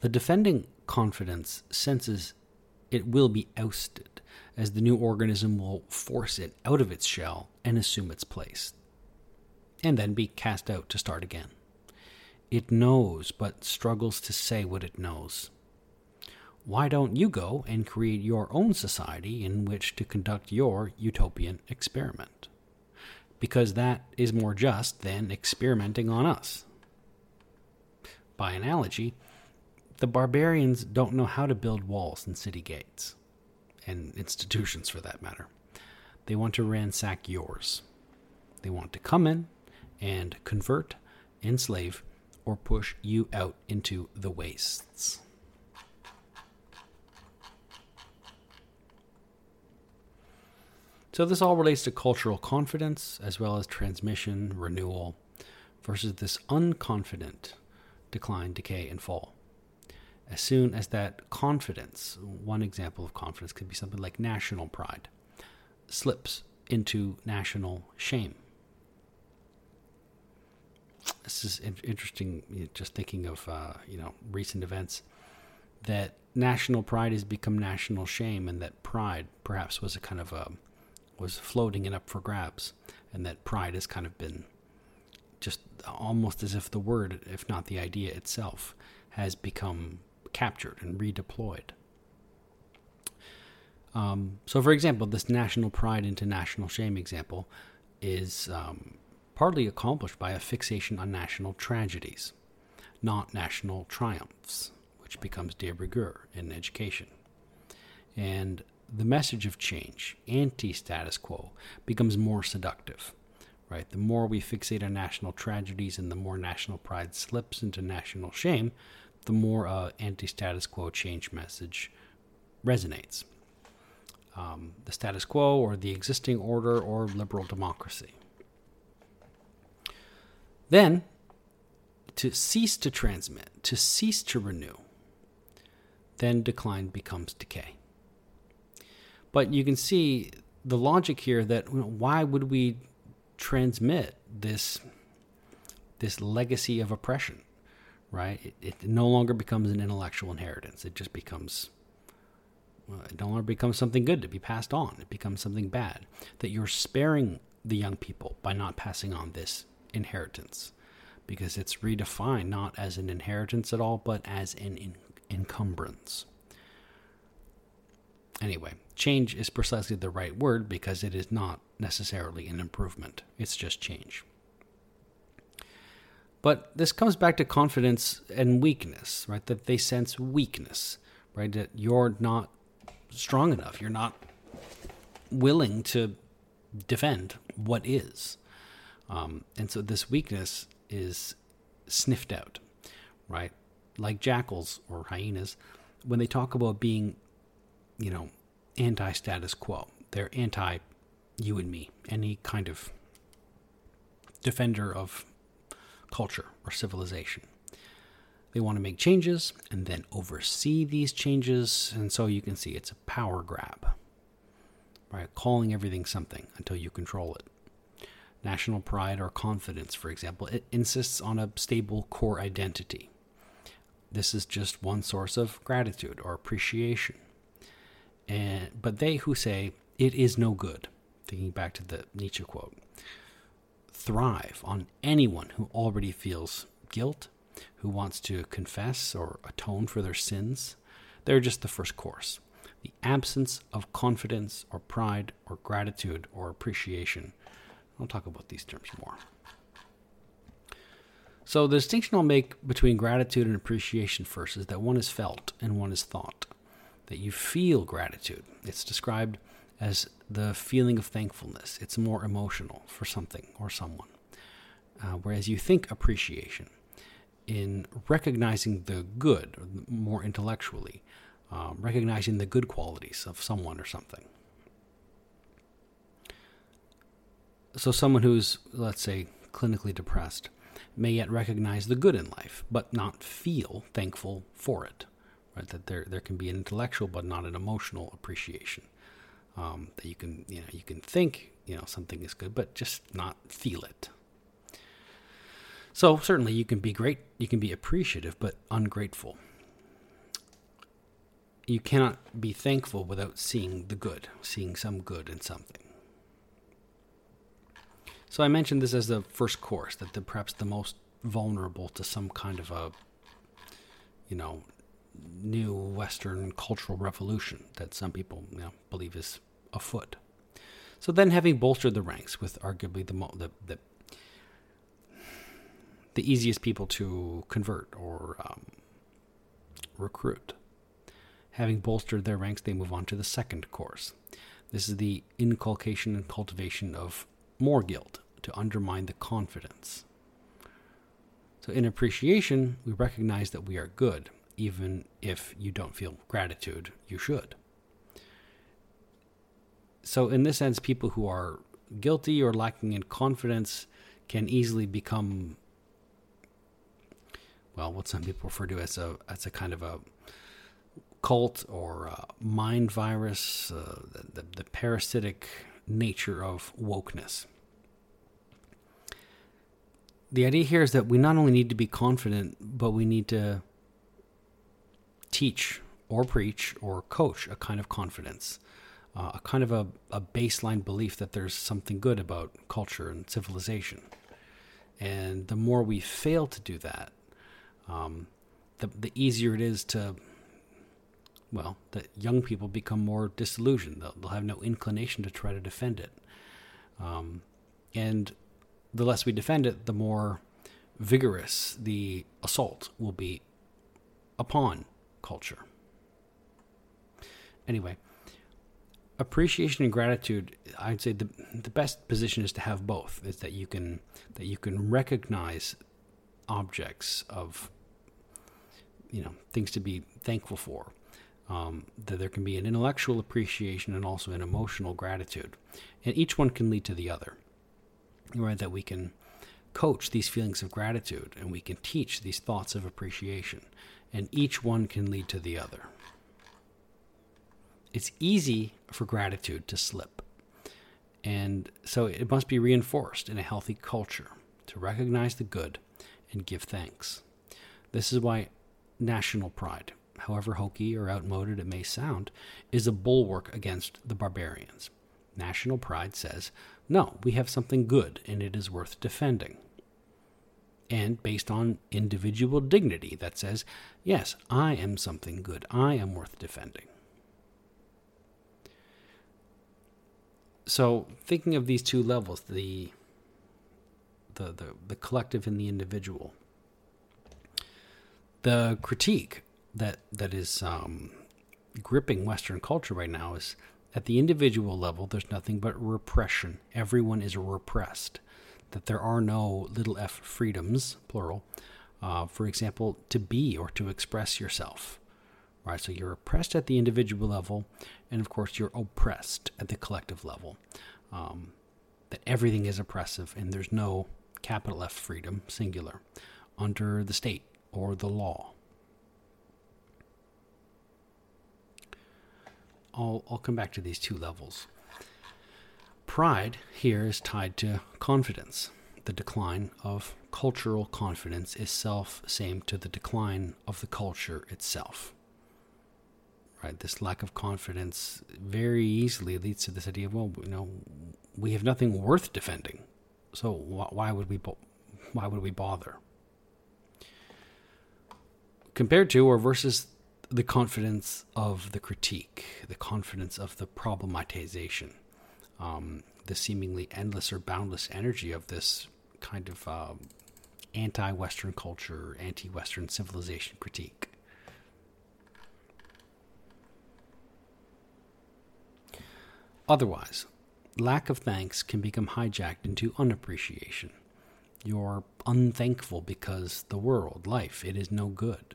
The defending confidence senses it will be ousted, as the new organism will force it out of its shell and assume its place, and then be cast out to start again. It knows, but struggles to say what it knows. Why don't you go and create your own society in which to conduct your utopian experiment? Because that is more just than experimenting on us. By analogy, the barbarians don't know how to build walls and city gates, and institutions for that matter. They want to ransack yours. They want to come in and convert, enslave, or push you out into the wastes. So this all relates to cultural confidence as well as transmission, renewal, versus this unconfident decline, decay, and fall. As soon as that confidence, one example of confidence could be something like national pride, slips into national shame. This is interesting, just thinking of uh, you know recent events that national pride has become national shame, and that pride perhaps was a kind of a was floating and up for grabs, and that pride has kind of been just almost as if the word, if not the idea itself, has become captured and redeployed. Um, so, for example, this national pride into national shame example is um, partly accomplished by a fixation on national tragedies, not national triumphs, which becomes de rigueur in education. And the message of change, anti status quo, becomes more seductive. Right? The more we fixate on national tragedies and the more national pride slips into national shame, the more uh, anti status quo change message resonates. Um, the status quo or the existing order or liberal democracy. Then, to cease to transmit, to cease to renew, then decline becomes decay. But you can see the logic here that you know, why would we transmit this this legacy of oppression, right? It, it, no longer becomes an intellectual inheritance. It just becomes well, it no longer becomes something good to be passed on. It becomes something bad that you're sparing the young people by not passing on this inheritance because it's redefined not as an inheritance at all, but as an in- encumbrance. Anyway, change is precisely the right word because it is not necessarily an improvement, it's just change. But this comes back to confidence and weakness, right? That they sense weakness, right? That you're not strong enough, you're not willing to defend what is. Um, and so this weakness is sniffed out, right? Like jackals or hyenas, when they talk about being you know, anti status quo. They're anti you and me, any kind of defender of culture or civilization. They want to make changes and then oversee these changes. And so you can see it's a power grab, right? Calling everything something until you control it. National pride or confidence, for example, it insists on a stable core identity. This is just one source of gratitude or appreciation. And, but they who say, it is no good, thinking back to the Nietzsche quote, thrive on anyone who already feels guilt, who wants to confess or atone for their sins. They're just the first course. The absence of confidence or pride or gratitude or appreciation. I'll talk about these terms more. So, the distinction I'll make between gratitude and appreciation first is that one is felt and one is thought that you feel gratitude. It's described as the feeling of thankfulness. It's more emotional for something or someone. Uh, whereas you think appreciation in recognizing the good, more intellectually, um, recognizing the good qualities of someone or something. So, someone who's, let's say, clinically depressed may yet recognize the good in life, but not feel thankful for it right? That there there can be an intellectual but not an emotional appreciation. Um, that you can you know you can think you know something is good, but just not feel it. So certainly you can be great, you can be appreciative, but ungrateful. You cannot be thankful without seeing the good, seeing some good in something. So I mentioned this as the first course, that the perhaps the most vulnerable to some kind of a, you know, new Western cultural revolution that some people you know, believe is afoot. So then, having bolstered the ranks with arguably the, the, the, the easiest people to convert or um, recruit, having bolstered their ranks, they move on to the second course. This is the inculcation and cultivation of more guilt to undermine the confidence. So, in appreciation, we recognize that we are good even if you don't feel gratitude, you should. so, in this sense, people who are guilty or lacking in confidence can easily become, well, what some people refer to as a as a kind of a cult or a mind virus, uh, the, the, the parasitic nature of wokeness. The idea here is that we not only need to be confident, but we need to teach or preach or coach a kind of confidence, uh, a kind of a, a baseline belief that there's something good about culture and civilization. And the more we fail to do that, um, the, the easier it is to well, that young people become more disillusioned. They'll, they'll, have no inclination to try to defend it. Um, and the less we defend it, the more vigorous the assault will be upon culture. Anyway, appreciation and gratitude, I'd say the the best position is to have both. Is that you can that you can recognize objects of you know things to be thankful for um, that there can be an intellectual appreciation and also an emotional gratitude. And each one can lead to the other. Right? That we can coach these feelings of gratitude and we can teach these thoughts of appreciation. And each one can lead to the other. It's easy for gratitude to slip. And so it must be reinforced in a healthy culture to recognize the good and give thanks. This is why national pride however hokey or outmoded it may sound, is a bulwark against the barbarians. National pride says, no, we have something good and it is worth defending. And based on individual dignity, that says, yes, I am something good, I am worth defending. So, thinking of these two levels, the the, the, the collective and the individual. The critique that that is um, gripping Western culture right now is at the individual level. There's nothing but repression. Everyone is repressed. That there are no little f freedoms, plural. Uh, for example, to be or to express yourself. Right. So you're oppressed at the individual level, and of course you're oppressed at the collective level. Um, that everything is oppressive, and there's no capital F freedom, singular, under the state or the law. I'll, I'll come back to these two levels. Pride here is tied to confidence. The decline of cultural confidence is self same to the decline of the culture itself. Right? This lack of confidence very easily leads to this idea of, well, you know, we have nothing worth defending. So why would we why would we bother? Compared to or versus the confidence of the critique, the confidence of the problematization, um, the seemingly endless or boundless energy of this kind of um, anti Western culture, anti Western civilization critique. Otherwise, lack of thanks can become hijacked into unappreciation. You're unthankful because the world, life, it is no good.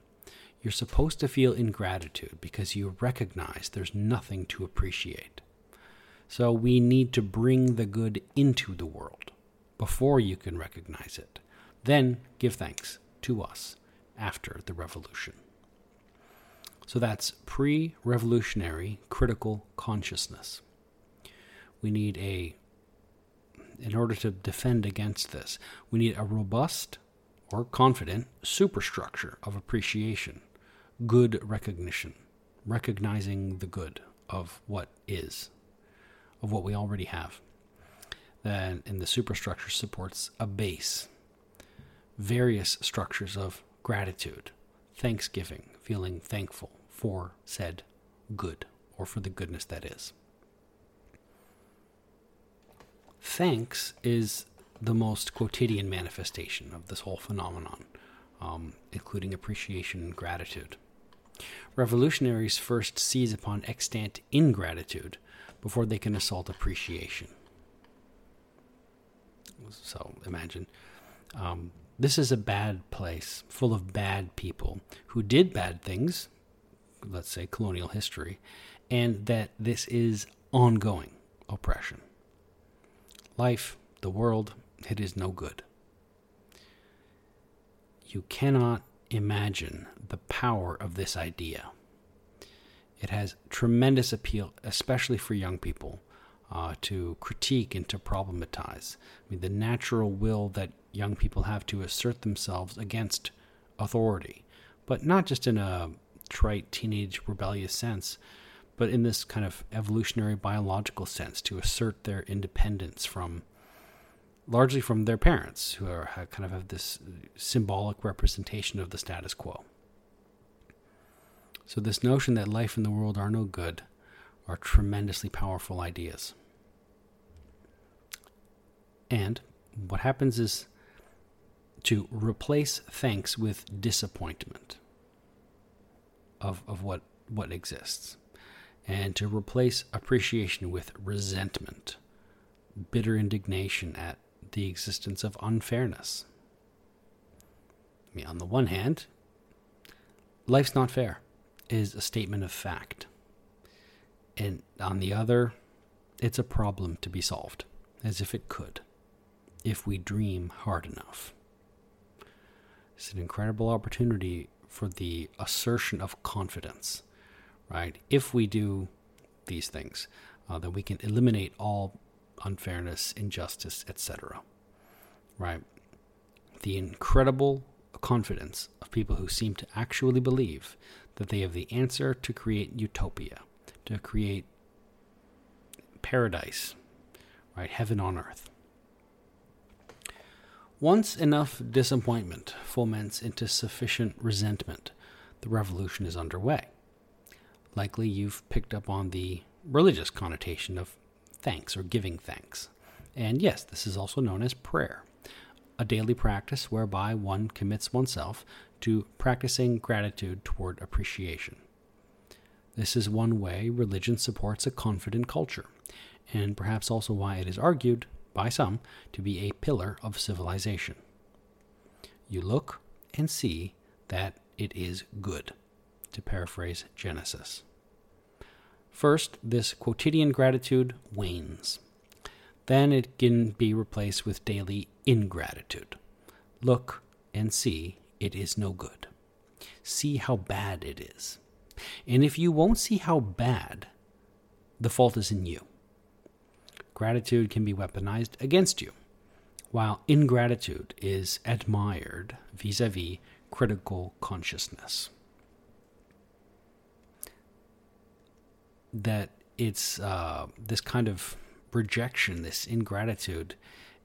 You're supposed to feel ingratitude because you recognize there's nothing to appreciate. So we need to bring the good into the world before you can recognize it. Then give thanks to us after the revolution. So that's pre revolutionary critical consciousness. We need a, in order to defend against this, we need a robust or confident superstructure of appreciation good recognition, recognizing the good of what is, of what we already have. Then, and the superstructure supports a base, various structures of gratitude, thanksgiving, feeling thankful for said good or for the goodness that is. Thanks is the most quotidian manifestation of this whole phenomenon, um, including appreciation and gratitude. Revolutionaries first seize upon extant ingratitude before they can assault appreciation. So imagine um, this is a bad place full of bad people who did bad things, let's say colonial history, and that this is ongoing. oppression. Life, the world, it is no good. You cannot imagine the power of this idea. It has tremendous appeal, especially for young people, uh, to critique and to problematize. I mean, the natural will that young people have to assert themselves against authority, but not just in a trite teenage rebellious sense, but in this kind of evolutionary biological sense to assert their independence from largely from their parents who are kind of have this symbolic representation of the status quo. So this notion that life and the world are no good are tremendously powerful ideas. And what happens is to replace thanks with disappointment of, of what, what exists, and to replace appreciation with resentment, bitter indignation at the existence of unfairness. I mean, on the one hand, life's not fair is a statement of fact. And on the other, it's a problem to be solved, as if it could, if we dream hard enough. It's an incredible opportunity for the assertion of confidence, right? If we do these things, uh, then we can eliminate all unfairness, injustice, etc. Right? The incredible confidence of people who seem to actually believe that they have the answer to create utopia, to create paradise, right? Heaven on earth. Once enough disappointment foments into sufficient resentment, the revolution is underway. Likely you've picked up on the religious connotation of thanks or giving thanks. And yes, this is also known as prayer, a daily practice whereby one commits oneself to practicing gratitude toward appreciation. This is one way religion supports a confident culture, and perhaps also why it is argued by some to be a pillar of civilization. You look and see that it is good, to paraphrase Genesis. First, this quotidian gratitude wanes. Then it can be replaced with daily ingratitude. Look and see it is no good. See how bad it is. And if you won't see how bad, the fault is in you gratitude can be weaponized against you, while ingratitude is admired vis a vis critical consciousness. That it's uh, this kind of rejection, this ingratitude,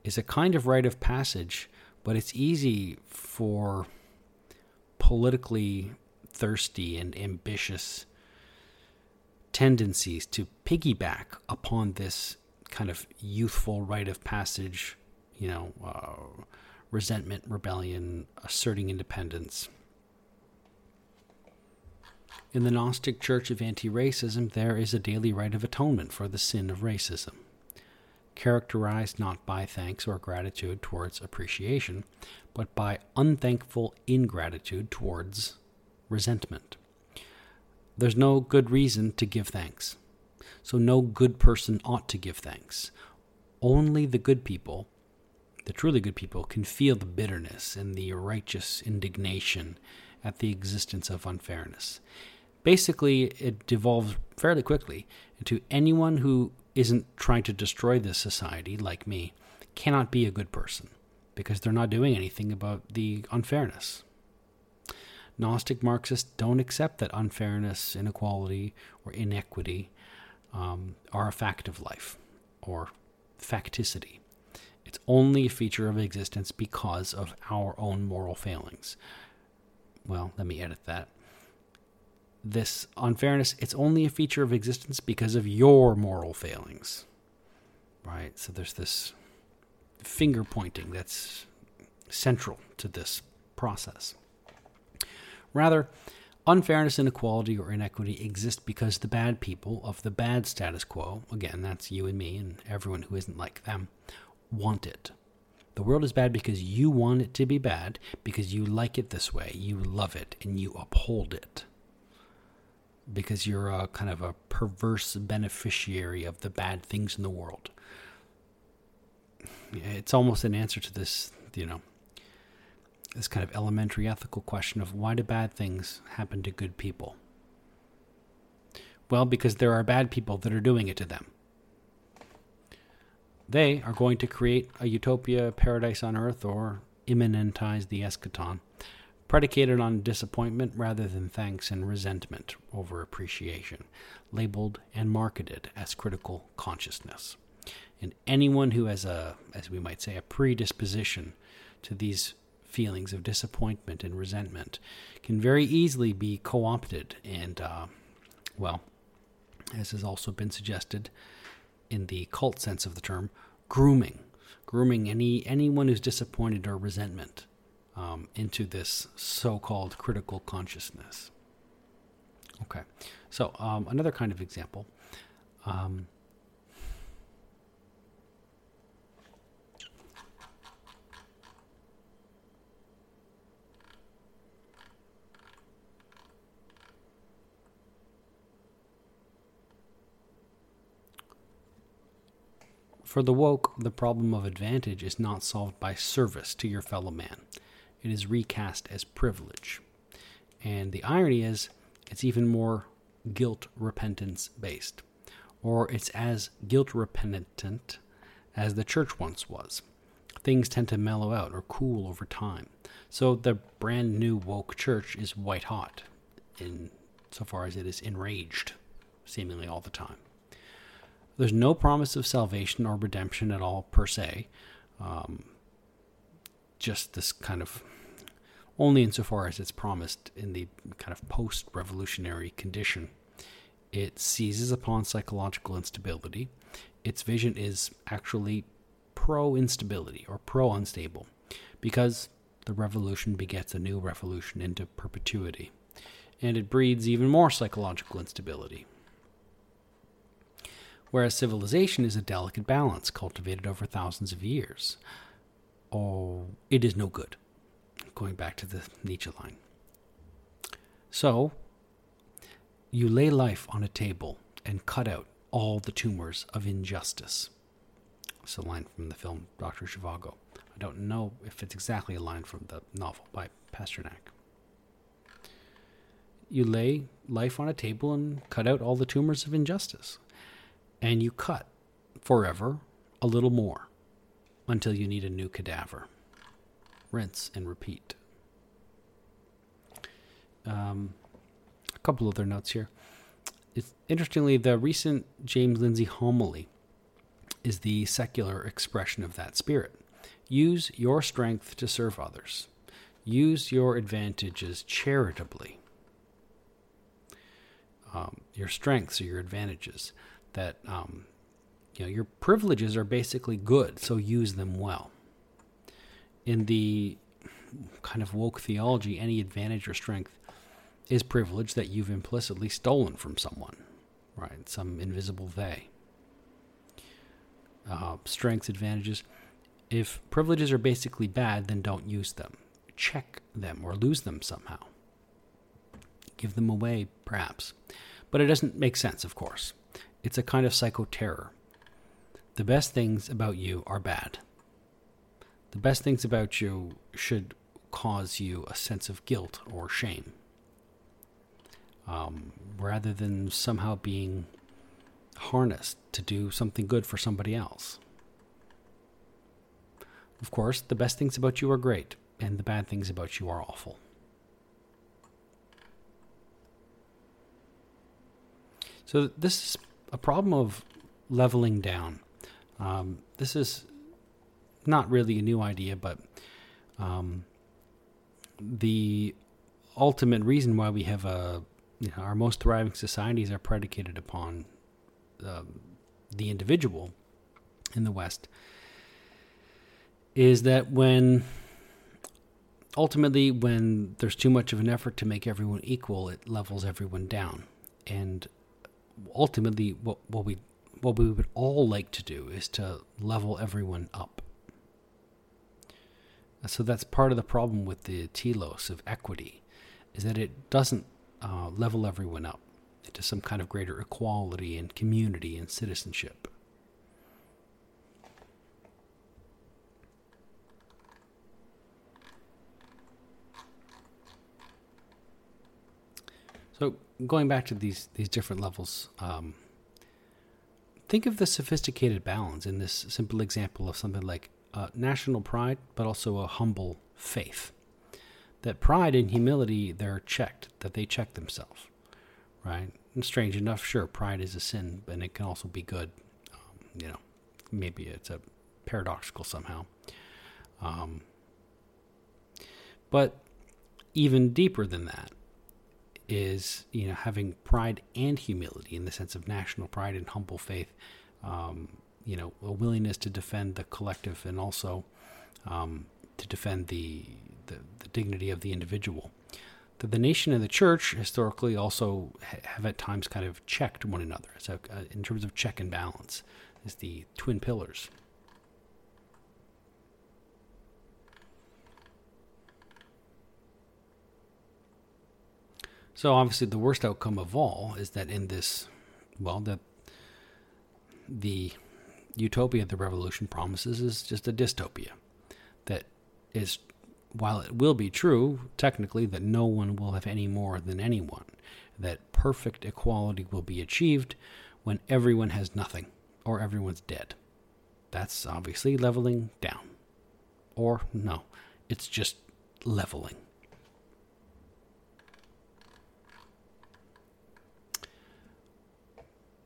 is a kind of rite of passage, but it's easy for politically thirsty and ambitious tendencies to piggyback upon this kind of youthful rite of passage, you know, uh, resentment, rebellion, asserting independence. In the Gnostic Church of Anti Racism, there is a daily rite of atonement for the sin of racism, characterized not by thanks or gratitude towards appreciation, but by unthankful ingratitude towards resentment. There's no good reason to give thanks. So no good person ought to give thanks. Only the good people, the truly good people, can feel the bitterness and the righteous indignation at the existence of unfairness. Basically, it devolves fairly quickly into anyone who isn't trying to destroy this society, like me, cannot be a good person because they're not doing anything about the unfairness. Gnostic Marxists don't accept that unfairness, inequality, or inequity um, are a fact of life or facticity. It's only a feature of existence because of our own moral failings. Well, let me edit that. This unfairness, it's only a feature of existence because of your moral failings. Right? So there's this finger pointing that's central to this process. Rather, Unfairness, inequality, or inequity exist because the bad people of the bad status quo, again, that's you and me and everyone who isn't like them, want it. The world is bad because you want it to be bad, because you like it this way, you love it, and you uphold it. Because you're a kind of a perverse beneficiary of the bad things in the world. It's almost an answer to this, you know, this kind of elementary ethical question of why do bad things happen to good people? Well, because there are bad people that are doing it to them. They are going to create a utopia, paradise on earth, or immanentize the eschaton, predicated on disappointment rather than thanks and resentment over appreciation, labeled and marketed as critical consciousness. And anyone who has a, as we might say, a predisposition to these feelings of disappointment and resentment can very easily be co opted and, uh, well, as has also been suggested in the cult sense of the term, grooming, grooming any anyone who's disappointed or resentment um, into this so-called critical consciousness. Okay, so um, another kind of example. Um, For the woke, the problem of advantage is not solved by service to your fellow man. It is recast as privilege. And the irony is, it's even more guilt repentance based. Or it's as guilt repentant as the church once was. Things tend to mellow out or cool over time. So the brand new woke church is white hot in so far as it is enraged seemingly all the time. There's no promise of salvation or redemption at all, per se. Um, just this kind of only insofar as it's promised in the kind of post revolutionary condition. It seizes upon psychological instability. Its vision is actually pro instability or pro unstable because the revolution begets a new revolution into perpetuity. And it breeds even more psychological instability whereas civilization is a delicate balance cultivated over thousands of years. Oh, it is no good. Going back to the Nietzsche line. So, you lay life on a table and cut out all the tumors of injustice. It's a line from the film Dr. Zhivago. I don't know if it's exactly a line from the novel by Pasternak. You lay life on a table and cut out all the tumors of injustice and you cut forever a little more until you need a new cadaver. Rinse and repeat. Um, a couple other notes here. It's, interestingly, the recent James Lindsay homily is the secular expression of that spirit. Use your strength to serve others. Use your advantages charitably. Um, your strengths or your advantages that um, you know your privileges are basically good, so use them well. In the kind of woke theology, any advantage or strength is privilege that you've implicitly stolen from someone, right? Some invisible they. Uh, strengths, advantages. If privileges are basically bad, then don't use them. Check them or lose them somehow. Give them away, perhaps. But it doesn't make sense, of course. It's a kind of psycho terror. The best things about you are bad. The best things about you should cause you a sense of guilt or shame, um, rather than somehow being harnessed to do something good for somebody else. Of course, the best things about you are great, and the bad things about you are awful. So, this is a problem of leveling down. Um, this is not really a new idea, but um, the ultimate reason why we have a you know, our most thriving societies are predicated upon um, the individual in the West is that when ultimately when there's too much of an effort to make everyone equal, it levels everyone down, and ultimately what, what we what we would all like to do is to level everyone up. So that's part of the problem with the telos of equity, is that it doesn't uh, level everyone up. into some kind of greater equality and community and citizenship. So going back to these these different levels, um, think of the sophisticated balance in this simple example of something like uh, national pride, but also a humble faith. That pride and humility they're checked, that they check themselves, right? And strange enough, sure, pride is a sin, but it can also be good. Um, you know, maybe it's a paradoxical somehow. Um, but even deeper than that, is you know having pride and humility in the sense of national pride and humble faith. Um, you know, a willingness to defend the collective and also um, to defend the, the, the dignity of the individual. That the nation and the church historically also have at times kind of checked one another. So, uh, in terms of check and balance, is the twin pillars. So obviously, the worst outcome of all is that in this, well, that the utopia the revolution promises is just a dystopia. That is, while it will be true technically that no one will have any more than anyone, that perfect equality will be achieved when everyone has nothing or everyone's dead. That's obviously leveling down. Or no, it's just leveling.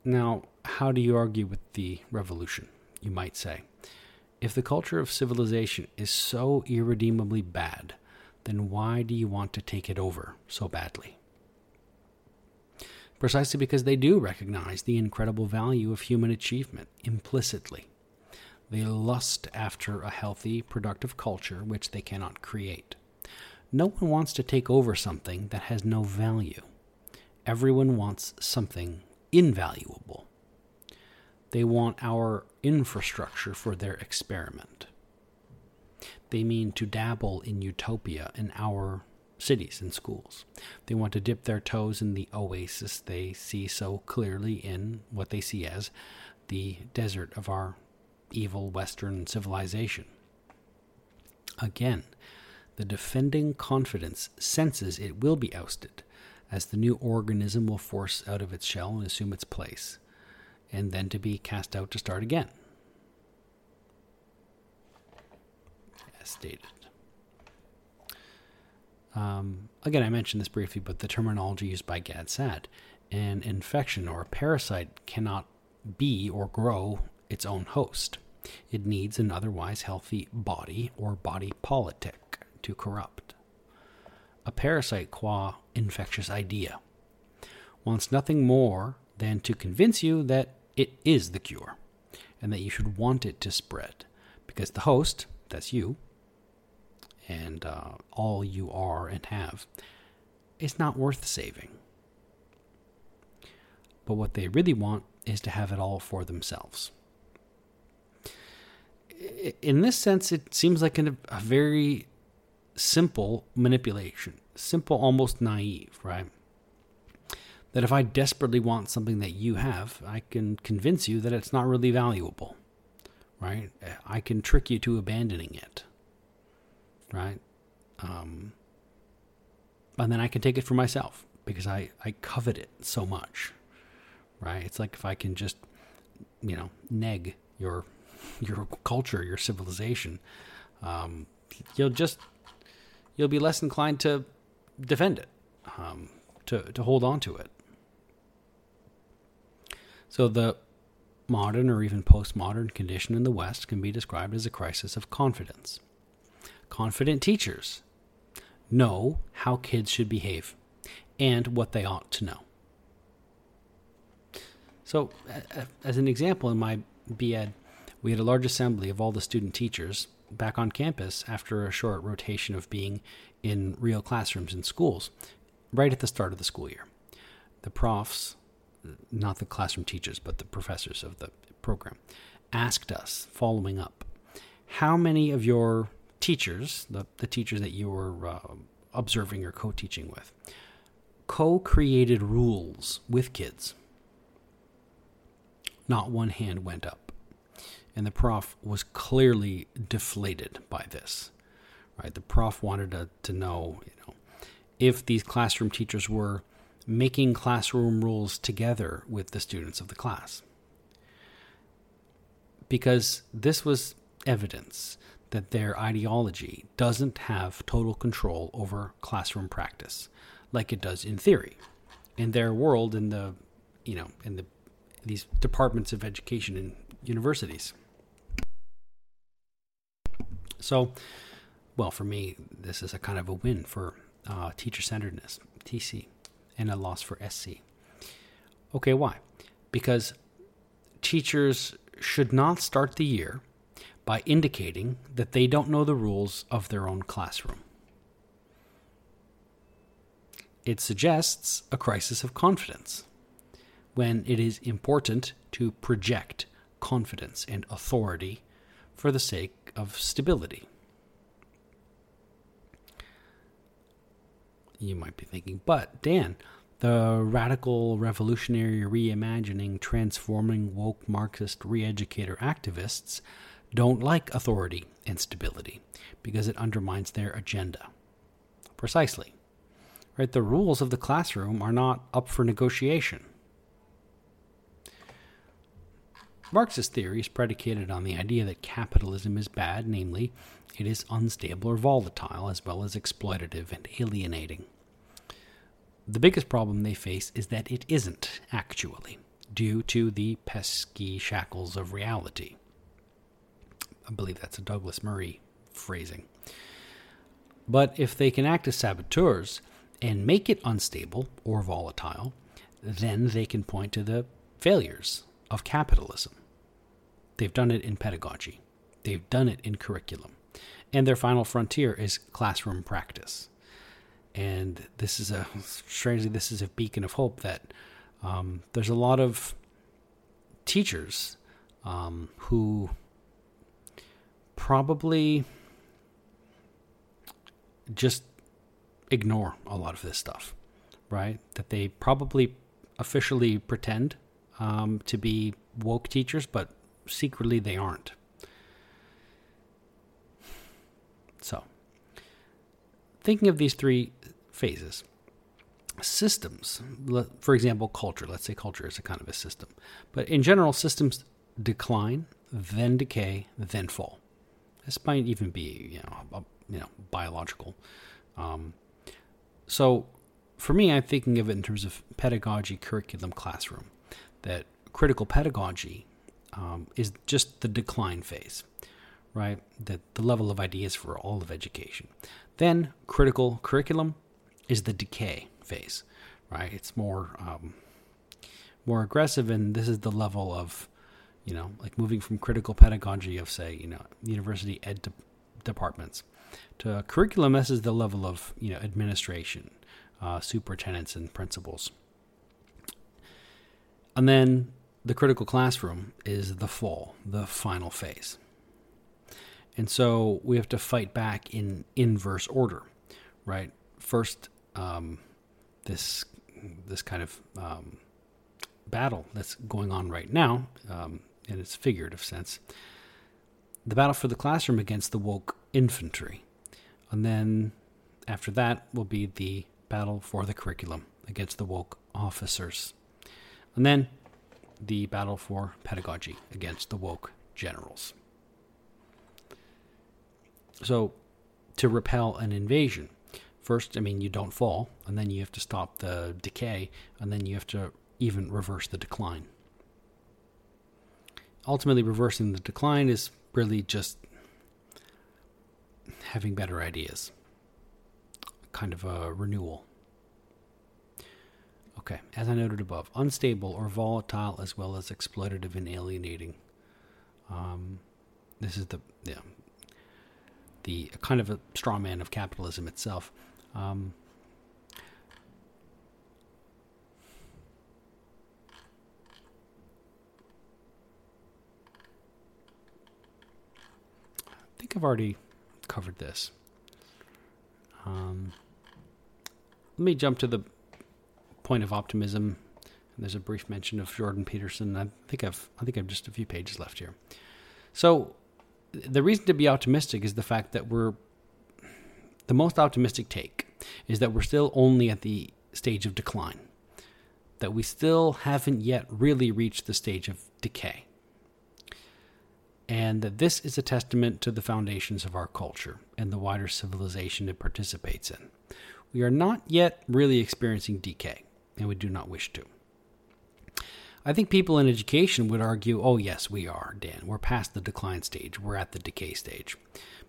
Now, how do you argue with the revolution? You might say. If the culture of civilization is so irredeemably bad, then why do you want to take it over so badly? Precisely because they do recognize the incredible value of human achievement implicitly. They lust after a healthy, productive culture which they cannot create. No one wants to take over something that has no value. Everyone wants something invaluable. They want our infrastructure for their experiment. They mean to dabble in utopia in our cities and schools. They want to dip their toes in the oasis they see so clearly in what they see as the desert of our evil Western civilization. Again, the defending confidence senses it will be ousted as the new organism will force out of its shell and assume its place, and then to be cast out to start again. As stated. Um, again, I mentioned this briefly, but the terminology used by Gad Saad an infection or a parasite cannot be or grow its own host. It needs an otherwise healthy body or body politic to corrupt a parasite qua infectious idea, wants nothing more than to convince you that it is the cure and that you should want it to spread because the host, that's you, and uh, all you are and have, is not worth saving. But what they really want is to have it all for themselves. In this sense, it seems like a, a very simple manipulation, simple, almost naive, right? That if I desperately want something that you have, I can convince you that it's not really valuable, right? I can trick you to abandoning it, right? Um, and then I can take it for myself because I, I covet it so much, right? It's like if I can just, you know, neg your your culture, your civilization, um, you'll just you'll be less inclined to defend it, um, to, to hold on to it. So the modern or even postmodern condition in the West can be described as a crisis of confidence. Confident teachers know how kids should behave and what they ought to know. So, as an example, in my BEd, we had a large assembly of all the student teachers back on campus after a short rotation of being in real classrooms in schools right at the start of the school year. The profs, not the classroom teachers, but the professors of the program, asked us, following up, how many of your teachers, the, the teachers that you were uh, observing or co teaching with, co created rules with kids, not one hand went up. And the prof was clearly deflated by this. Right? The prof wanted to, to know, you know, if these classroom teachers were making classroom rules together with the students of the class. Because this was evidence that their ideology doesn't have total control over classroom practice like it does in theory. In their world, in the, you know, in the these departments of education in universities. So, well, for me, this is a kind of a win for uh, teacher centeredness, TC, and a loss for SC. Okay, why? Because teachers should not start the year by indicating that they don't know the rules of their own classroom. It suggests a crisis of confidence when it is important to project confidence and authority for the sake of stability. You might be thinking, but Dan, the radical, revolutionary, reimagining, transforming, woke Marxist re educator activists don't like authority and stability because it undermines their agenda. Precisely. Right? The rules of the classroom are not up for negotiation. Marxist theory is predicated on the idea that capitalism is bad, namely, it is unstable or volatile, as well as exploitative and alienating. The biggest problem they face is that it isn't, actually, due to the pesky shackles of reality. I believe that's a Douglas Murray phrasing. But if they can act as saboteurs and make it unstable or volatile, then they can point to the failures of capitalism. They've done it in pedagogy, they've done it in curriculum. And their final frontier is classroom practice. And this is a, strangely, this is a beacon of hope that um, there's a lot of teachers um, who probably just ignore a lot of this stuff, right? That they probably officially pretend um, to be woke teachers, but secretly they aren't. So, thinking of these three phases, systems, for example, culture, let's say culture is a kind of a system, but in general, systems decline, then decay, then fall. This might even be, you know, a, you know, biological. Um, so, for me, I'm thinking of it in terms of pedagogy, curriculum, classroom. That critical pedagogy um, is just the decline phase, right? That the level of ideas for all of education. Then critical curriculum is the decay phase, right? It's more um, more aggressive, and this is the level of, you know, like moving from critical pedagogy of say, you know, university ed de- departments to curriculum. This is the level of you know administration, uh, superintendents, and principals. And then the critical classroom is the fall, the final phase. And so we have to fight back in inverse order, right? First, um, this this kind of um, battle that's going on right now, um, in its figurative sense, the battle for the classroom against the woke infantry, and then after that will be the battle for the curriculum against the woke officers, and then the battle for pedagogy against the woke generals. So, to repel an invasion, first, I mean, you don't fall, and then you have to stop the decay, and then you have to even reverse the decline. Ultimately, reversing the decline is really just having better ideas, kind of a renewal. Okay, as I noted above, unstable or volatile as well as exploitative and alienating. Um, this is the yeah, the kind of a straw man of capitalism itself. Um, I think I've already covered this. Um, let me jump to the point of optimism. And There's a brief mention of Jordan Peterson. I think I've I think I've just a few pages left here. So the reason to be optimistic is the fact that we're the most optimistic take is that we're still only at the stage of decline. That we still haven't yet really reached the stage of decay. And that this is a testament to the foundations of our culture and the wider civilization it participates in. We are not yet really experiencing decay, and we do not wish to. I think people in education would argue, oh, yes, we are, Dan. We're past the decline stage, we're at the decay stage.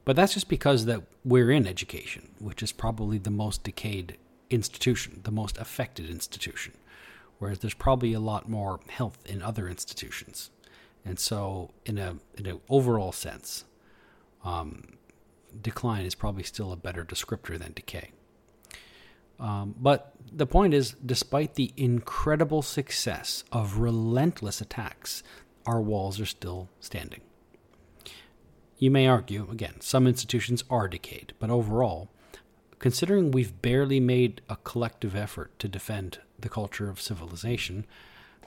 But that's just because that we're in education, which is probably the most decayed institution, the most affected institution. Whereas there's probably a lot more health in other institutions. And so, in a in an overall sense, um, decline is probably still a better descriptor than decay. Um, but the point is, despite the incredible success of relentless attacks, our walls are still standing. You may argue, again, some institutions are decayed, but overall, considering we've barely made a collective effort to defend the culture of civilization,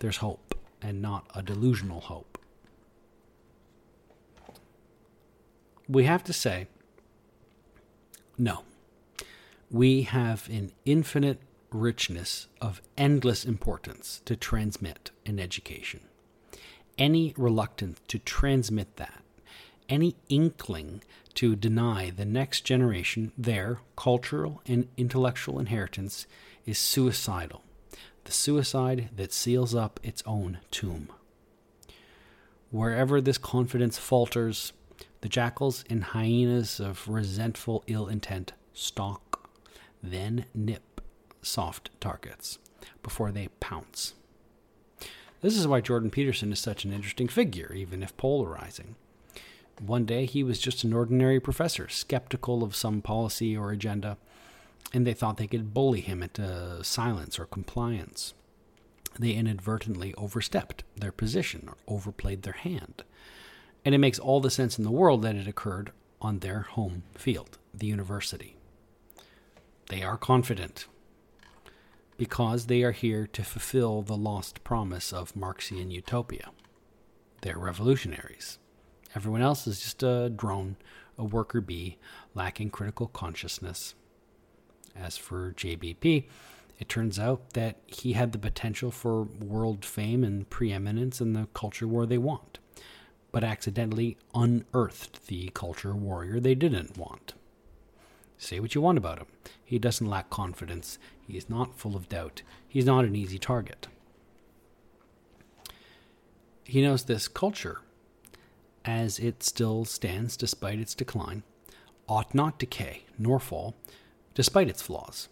there's hope, and not a delusional hope. We have to say, no, we have an infinite richness of endless importance to transmit in education. Any reluctance to transmit that, any inkling to deny the next generation their cultural and intellectual inheritance is suicidal, the suicide that seals up its own tomb. Wherever this confidence falters, the jackals and hyenas of resentful ill intent stalk then nip soft targets before they pounce. This is why Jordan Peterson is such an interesting figure, even if polarizing. One day he was just an ordinary professor, skeptical of some policy or agenda, and they thought they could bully him into silence or compliance. They inadvertently overstepped their position or overplayed their hand. And it makes all the sense in the world that it occurred on their home field, the university. They are confident because they are here to fulfill the lost promise of Marxian utopia. They're revolutionaries. Everyone else is just a drone, a worker bee, lacking critical consciousness. As for JBP, it turns out that he had the potential for world fame and preeminence in the culture war they want, but accidentally unearthed the culture warrior they didn't want. Say what you want about him. He doesn't lack confidence. He is not full of doubt. He's not an easy target. He knows this culture, as it still stands despite its decline, ought not decay nor fall, despite its flaws,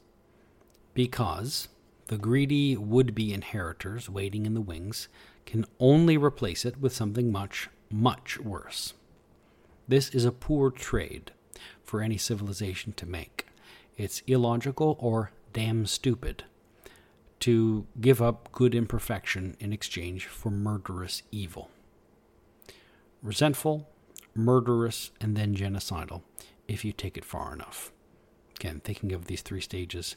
because the greedy would be inheritors waiting in the wings can only replace it with something much, much worse. This is a poor trade for any civilization to make. It's illogical or damn stupid to give up good imperfection in exchange for murderous evil. Resentful, murderous, and then genocidal if you take it far enough. Again, thinking of these three stages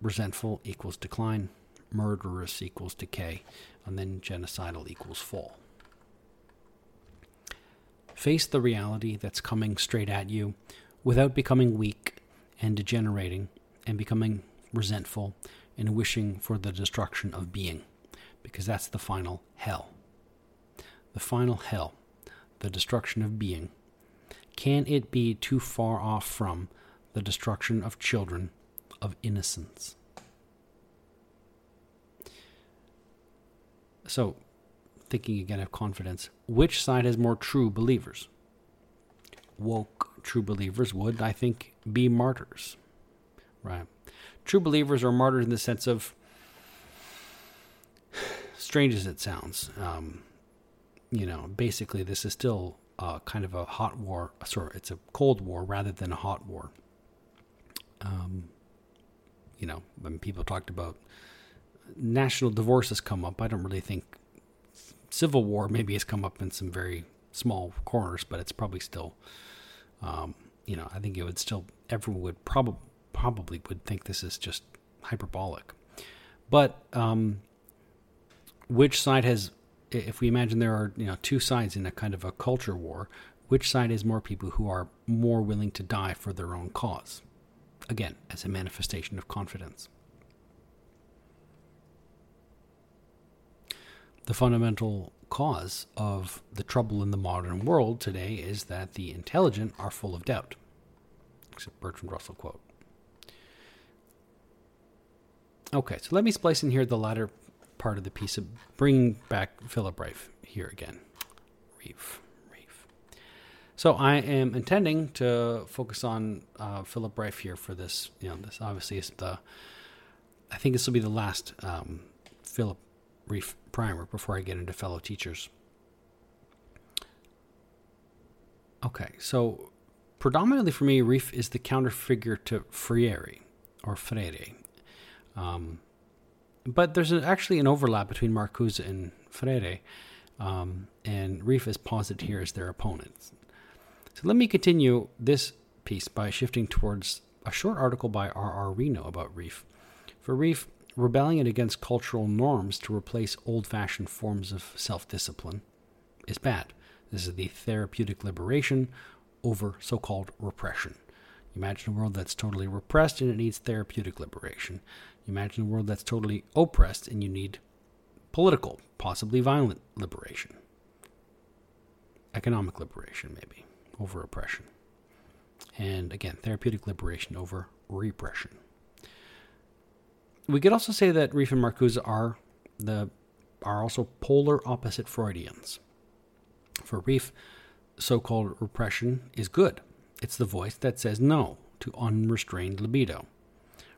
resentful equals decline, murderous equals decay, and then genocidal equals fall. Face the reality that's coming straight at you without becoming weak and degenerating and becoming resentful and wishing for the destruction of being, because that's the final hell. The final hell, the destruction of being. Can it be too far off from the destruction of children of innocence? So, thinking again of confidence, which side has more true believers? Woke true believers would, I think, be martyrs. Right? True believers are martyrs in the sense of, strange as it sounds, um, you know, basically this is still uh, kind of a hot war. Sorry, it's a cold war rather than a hot war. Um, you know, when people talked about national divorces come up, I don't really think civil war maybe has come up in some very small corners, but it's probably still, um, you know, I think it would still everyone would probably probably would think this is just hyperbolic. But um, which side has, if we imagine there are you know two sides in a kind of a culture war, which side has more people who are more willing to die for their own cause? Again, as a manifestation of confidence. The fundamental cause of the trouble in the modern world today is that the intelligent are full of doubt. A Bertrand Russell quote. Okay, so let me splice in here the latter part of the piece of bringing back Philip Rieff here again. Rieff, Rieff. So I am intending to focus on uh, Philip Rieff here for this. You know, this obviously is the. I think this will be the last um, Philip Rieff primer before I get into fellow teachers. Okay, so predominantly for me, Rieff is the counterfigure to Freire or Freire. Um, but there's actually an overlap between Marcuse and Freire, um, and Rieff is posited here as their opponents. So let me continue this piece by shifting towards a short article by R. R. Reno about Rieff. For Rieff, rebelling against cultural norms to replace old fashioned forms of self discipline is bad. This is the therapeutic liberation over so called repression. Imagine a world that's totally repressed and it needs therapeutic liberation. Imagine a world that's totally oppressed and you need political, possibly violent liberation. Economic liberation, maybe, over oppression. And again, therapeutic liberation over repression. We could also say that Rieff and Marcuse are the are also polar opposite Freudians. For Rieff, so-called repression is good. It's the voice that says no to unrestrained libido,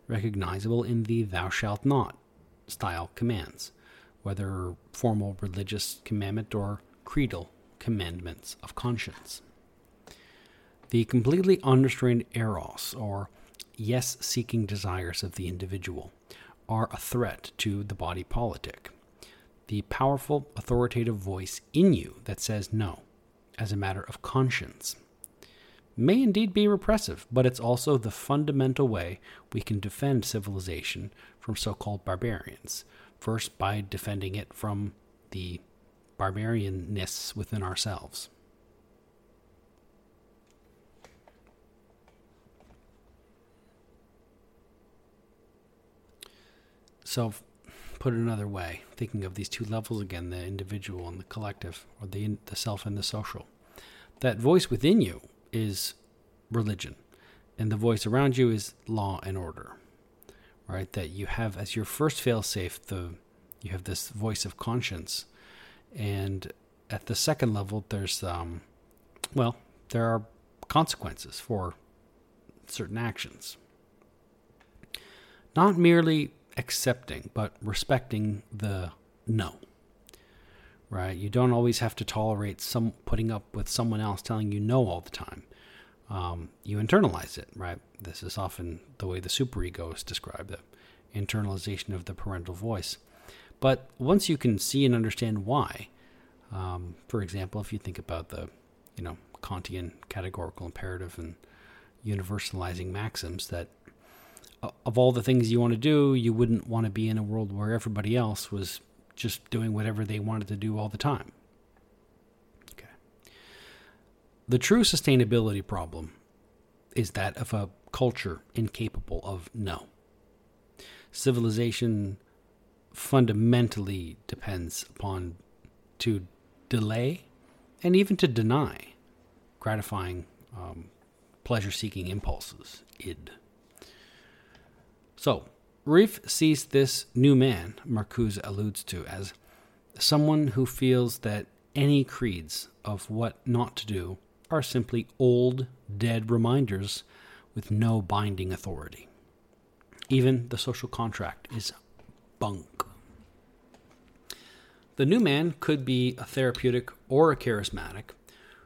recognizable in the thou shalt not style commands, whether formal religious commandment or creedal commandments of conscience. The completely unrestrained eros, or yes seeking desires of the individual, are a threat to the body politic. The powerful, authoritative voice in you that says no, as a matter of conscience, may indeed be repressive, but it's also the fundamental way we can defend civilization from so called barbarians. First, by defending it from the barbarianness within ourselves. So, put it another way, thinking of these two levels again the individual and the collective, or the, the self and the social. That voice within you is religion, and the voice around you is law and order, right? That you have as your first failsafe, the you have this voice of conscience, and at the second level, there's um, well, there are consequences for certain actions. Not merely accepting, but respecting the no. Right? You don't always have to tolerate some putting up with someone else telling you no all the time. Um, you internalize it, right? This is often the way the superego is described, the internalization of the parental voice. But once you can see and understand why, um, for example, if you think about the, you know, Kantian categorical imperative and universalizing maxims that of all the things you want to do, you wouldn't want to be in a world where everybody else was just doing whatever they wanted to do all the time. Okay. The true sustainability problem is that of a culture incapable of no. Civilization fundamentally depends upon to delay and even to deny gratifying um, pleasure seeking impulses, id. So, Rieff sees this new man, Marcuse alludes to, as someone who feels that any creeds of what not to do are simply old, dead reminders with no binding authority. Even the social contract is bunk. The new man could be a therapeutic or a charismatic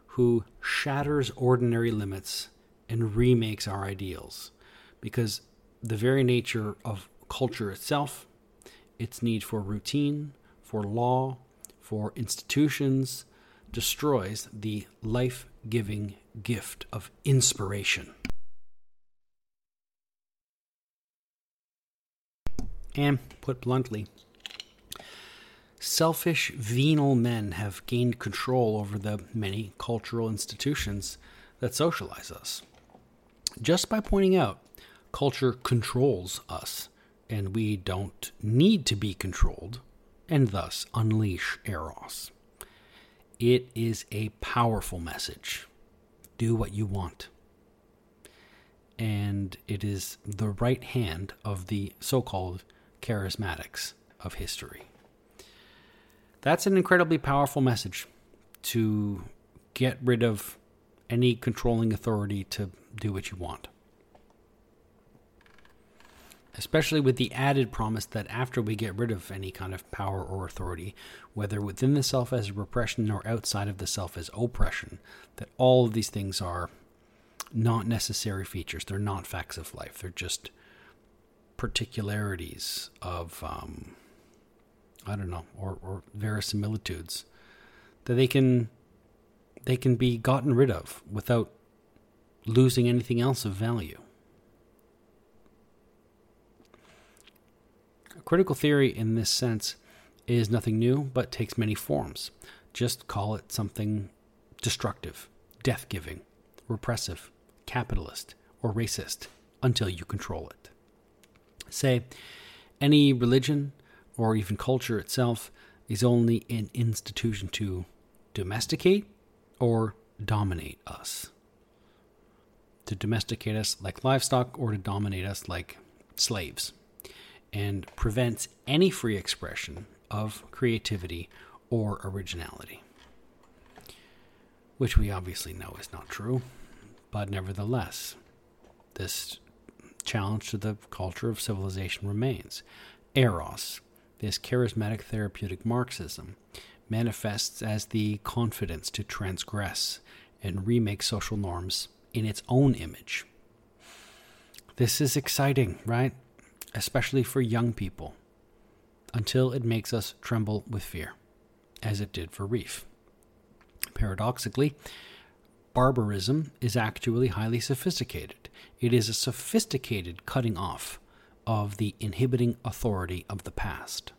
who shatters ordinary limits and remakes our ideals because the very nature of culture itself, its need for routine, for law, for institutions, destroys the life giving gift of inspiration. And, put bluntly, selfish, venal men have gained control over the many cultural institutions that socialize us. Just by pointing out, culture controls us, and we don't need to be controlled, and thus unleash Eros. It is a powerful message. Do what you want. And it is the right hand of the so called charismatics of history. That's an incredibly powerful message to get rid of any controlling authority to do what you want. Especially with the added promise that after we get rid of any kind of power or authority, whether within the self as repression or outside of the self as oppression, that all of these things are not necessary features. They're not facts of life. They're just particularities of, um, I don't know, or, or verisimilitudes that they can they can be gotten rid of without losing anything else of value. A critical theory in this sense is nothing new but takes many forms. Just call it something destructive, death giving, repressive, capitalist, or racist until you control it. Say, any religion or even culture itself is only an institution to domesticate or dominate us. To domesticate us like livestock or to dominate us like slaves, and prevents any free expression of creativity or originality. Which we obviously know is not true, but nevertheless, this challenge to the culture of civilization remains. Eros, this charismatic therapeutic Marxism, manifests as the confidence to transgress and remake social norms in its own image. This is exciting, right? Especially for young people, until it makes us tremble with fear, as it did for Rieff. Paradoxically, barbarism is actually highly sophisticated. It is a sophisticated cutting off of the inhibiting authority of the past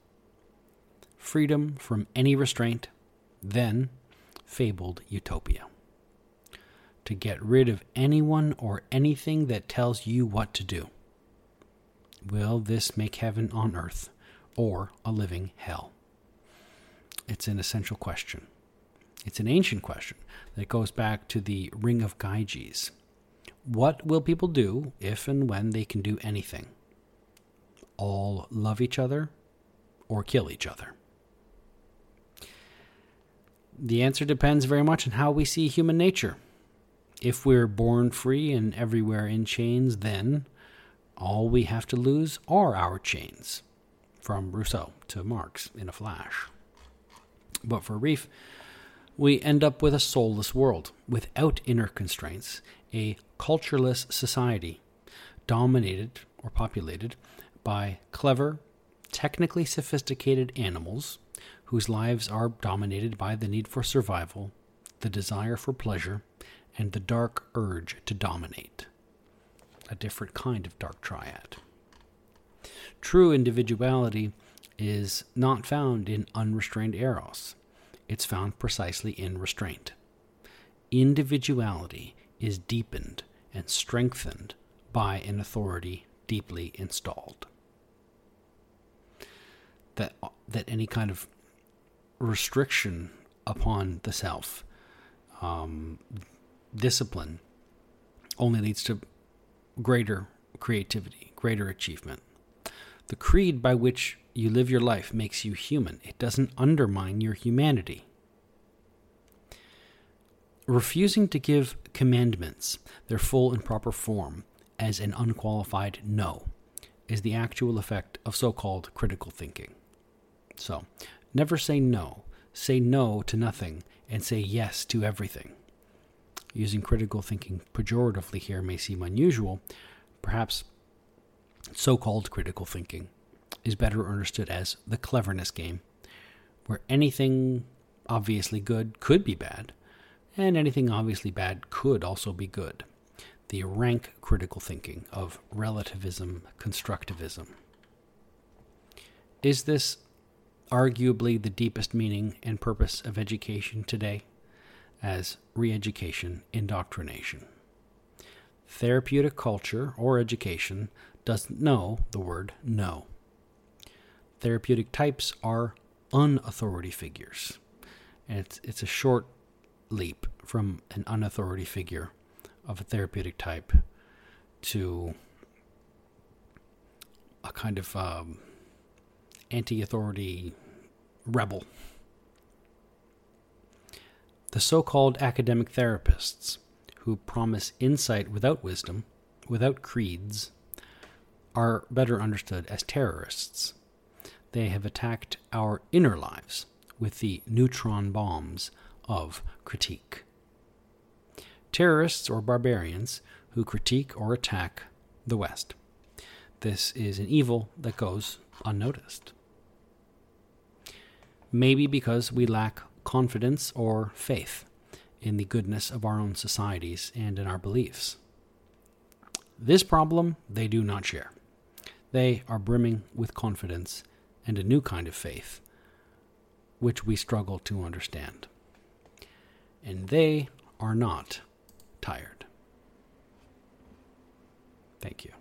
freedom from any restraint, then fabled utopia. To get rid of anyone or anything that tells you what to do. Will this make heaven on earth or a living hell? It's an essential question. It's an ancient question that goes back to the Ring of Gyges. What will people do if and when they can do anything? All love each other or kill each other? The answer depends very much on how we see human nature. If we're born free and everywhere in chains, then all we have to lose are our chains. From Rousseau to Marx in a flash. But for Rieff, we end up with a soulless world without inner constraints, a cultureless society dominated or populated by clever, technically sophisticated animals whose lives are dominated by the need for survival, the desire for pleasure, and the dark urge to dominate. A different kind of dark triad. True individuality is not found in unrestrained eros, it's found precisely in restraint. Individuality is deepened and strengthened by an authority deeply installed. That, that any kind of restriction upon the self, um, discipline, only leads to greater creativity, greater achievement. The creed by which you live your life makes you human, it doesn't undermine your humanity. Refusing to give commandments their full and proper form as an unqualified no is the actual effect of so called critical thinking. So, Never say no. Say no to nothing and say yes to everything. Using critical thinking pejoratively here may seem unusual. Perhaps so called critical thinking is better understood as the cleverness game, where anything obviously good could be bad, and anything obviously bad could also be good. The rank critical thinking of relativism constructivism. Is this arguably the deepest meaning and purpose of education today? As re education indoctrination. Therapeutic culture or education doesn't know the word no. Therapeutic types are unauthority figures. And it's, it's a short leap from an unauthority figure of a therapeutic type to a kind of um, anti authority rebel. The so called academic therapists who promise insight without wisdom, without creeds, are better understood as terrorists. They have attacked our inner lives with the neutron bombs of critique. Terrorists or barbarians who critique or attack the West. This is an evil that goes unnoticed. Maybe because we lack confidence or faith in the goodness of our own societies and in our beliefs. This problem they do not share. They are brimming with confidence and a new kind of faith, which we struggle to understand. And they are not tired. Thank you.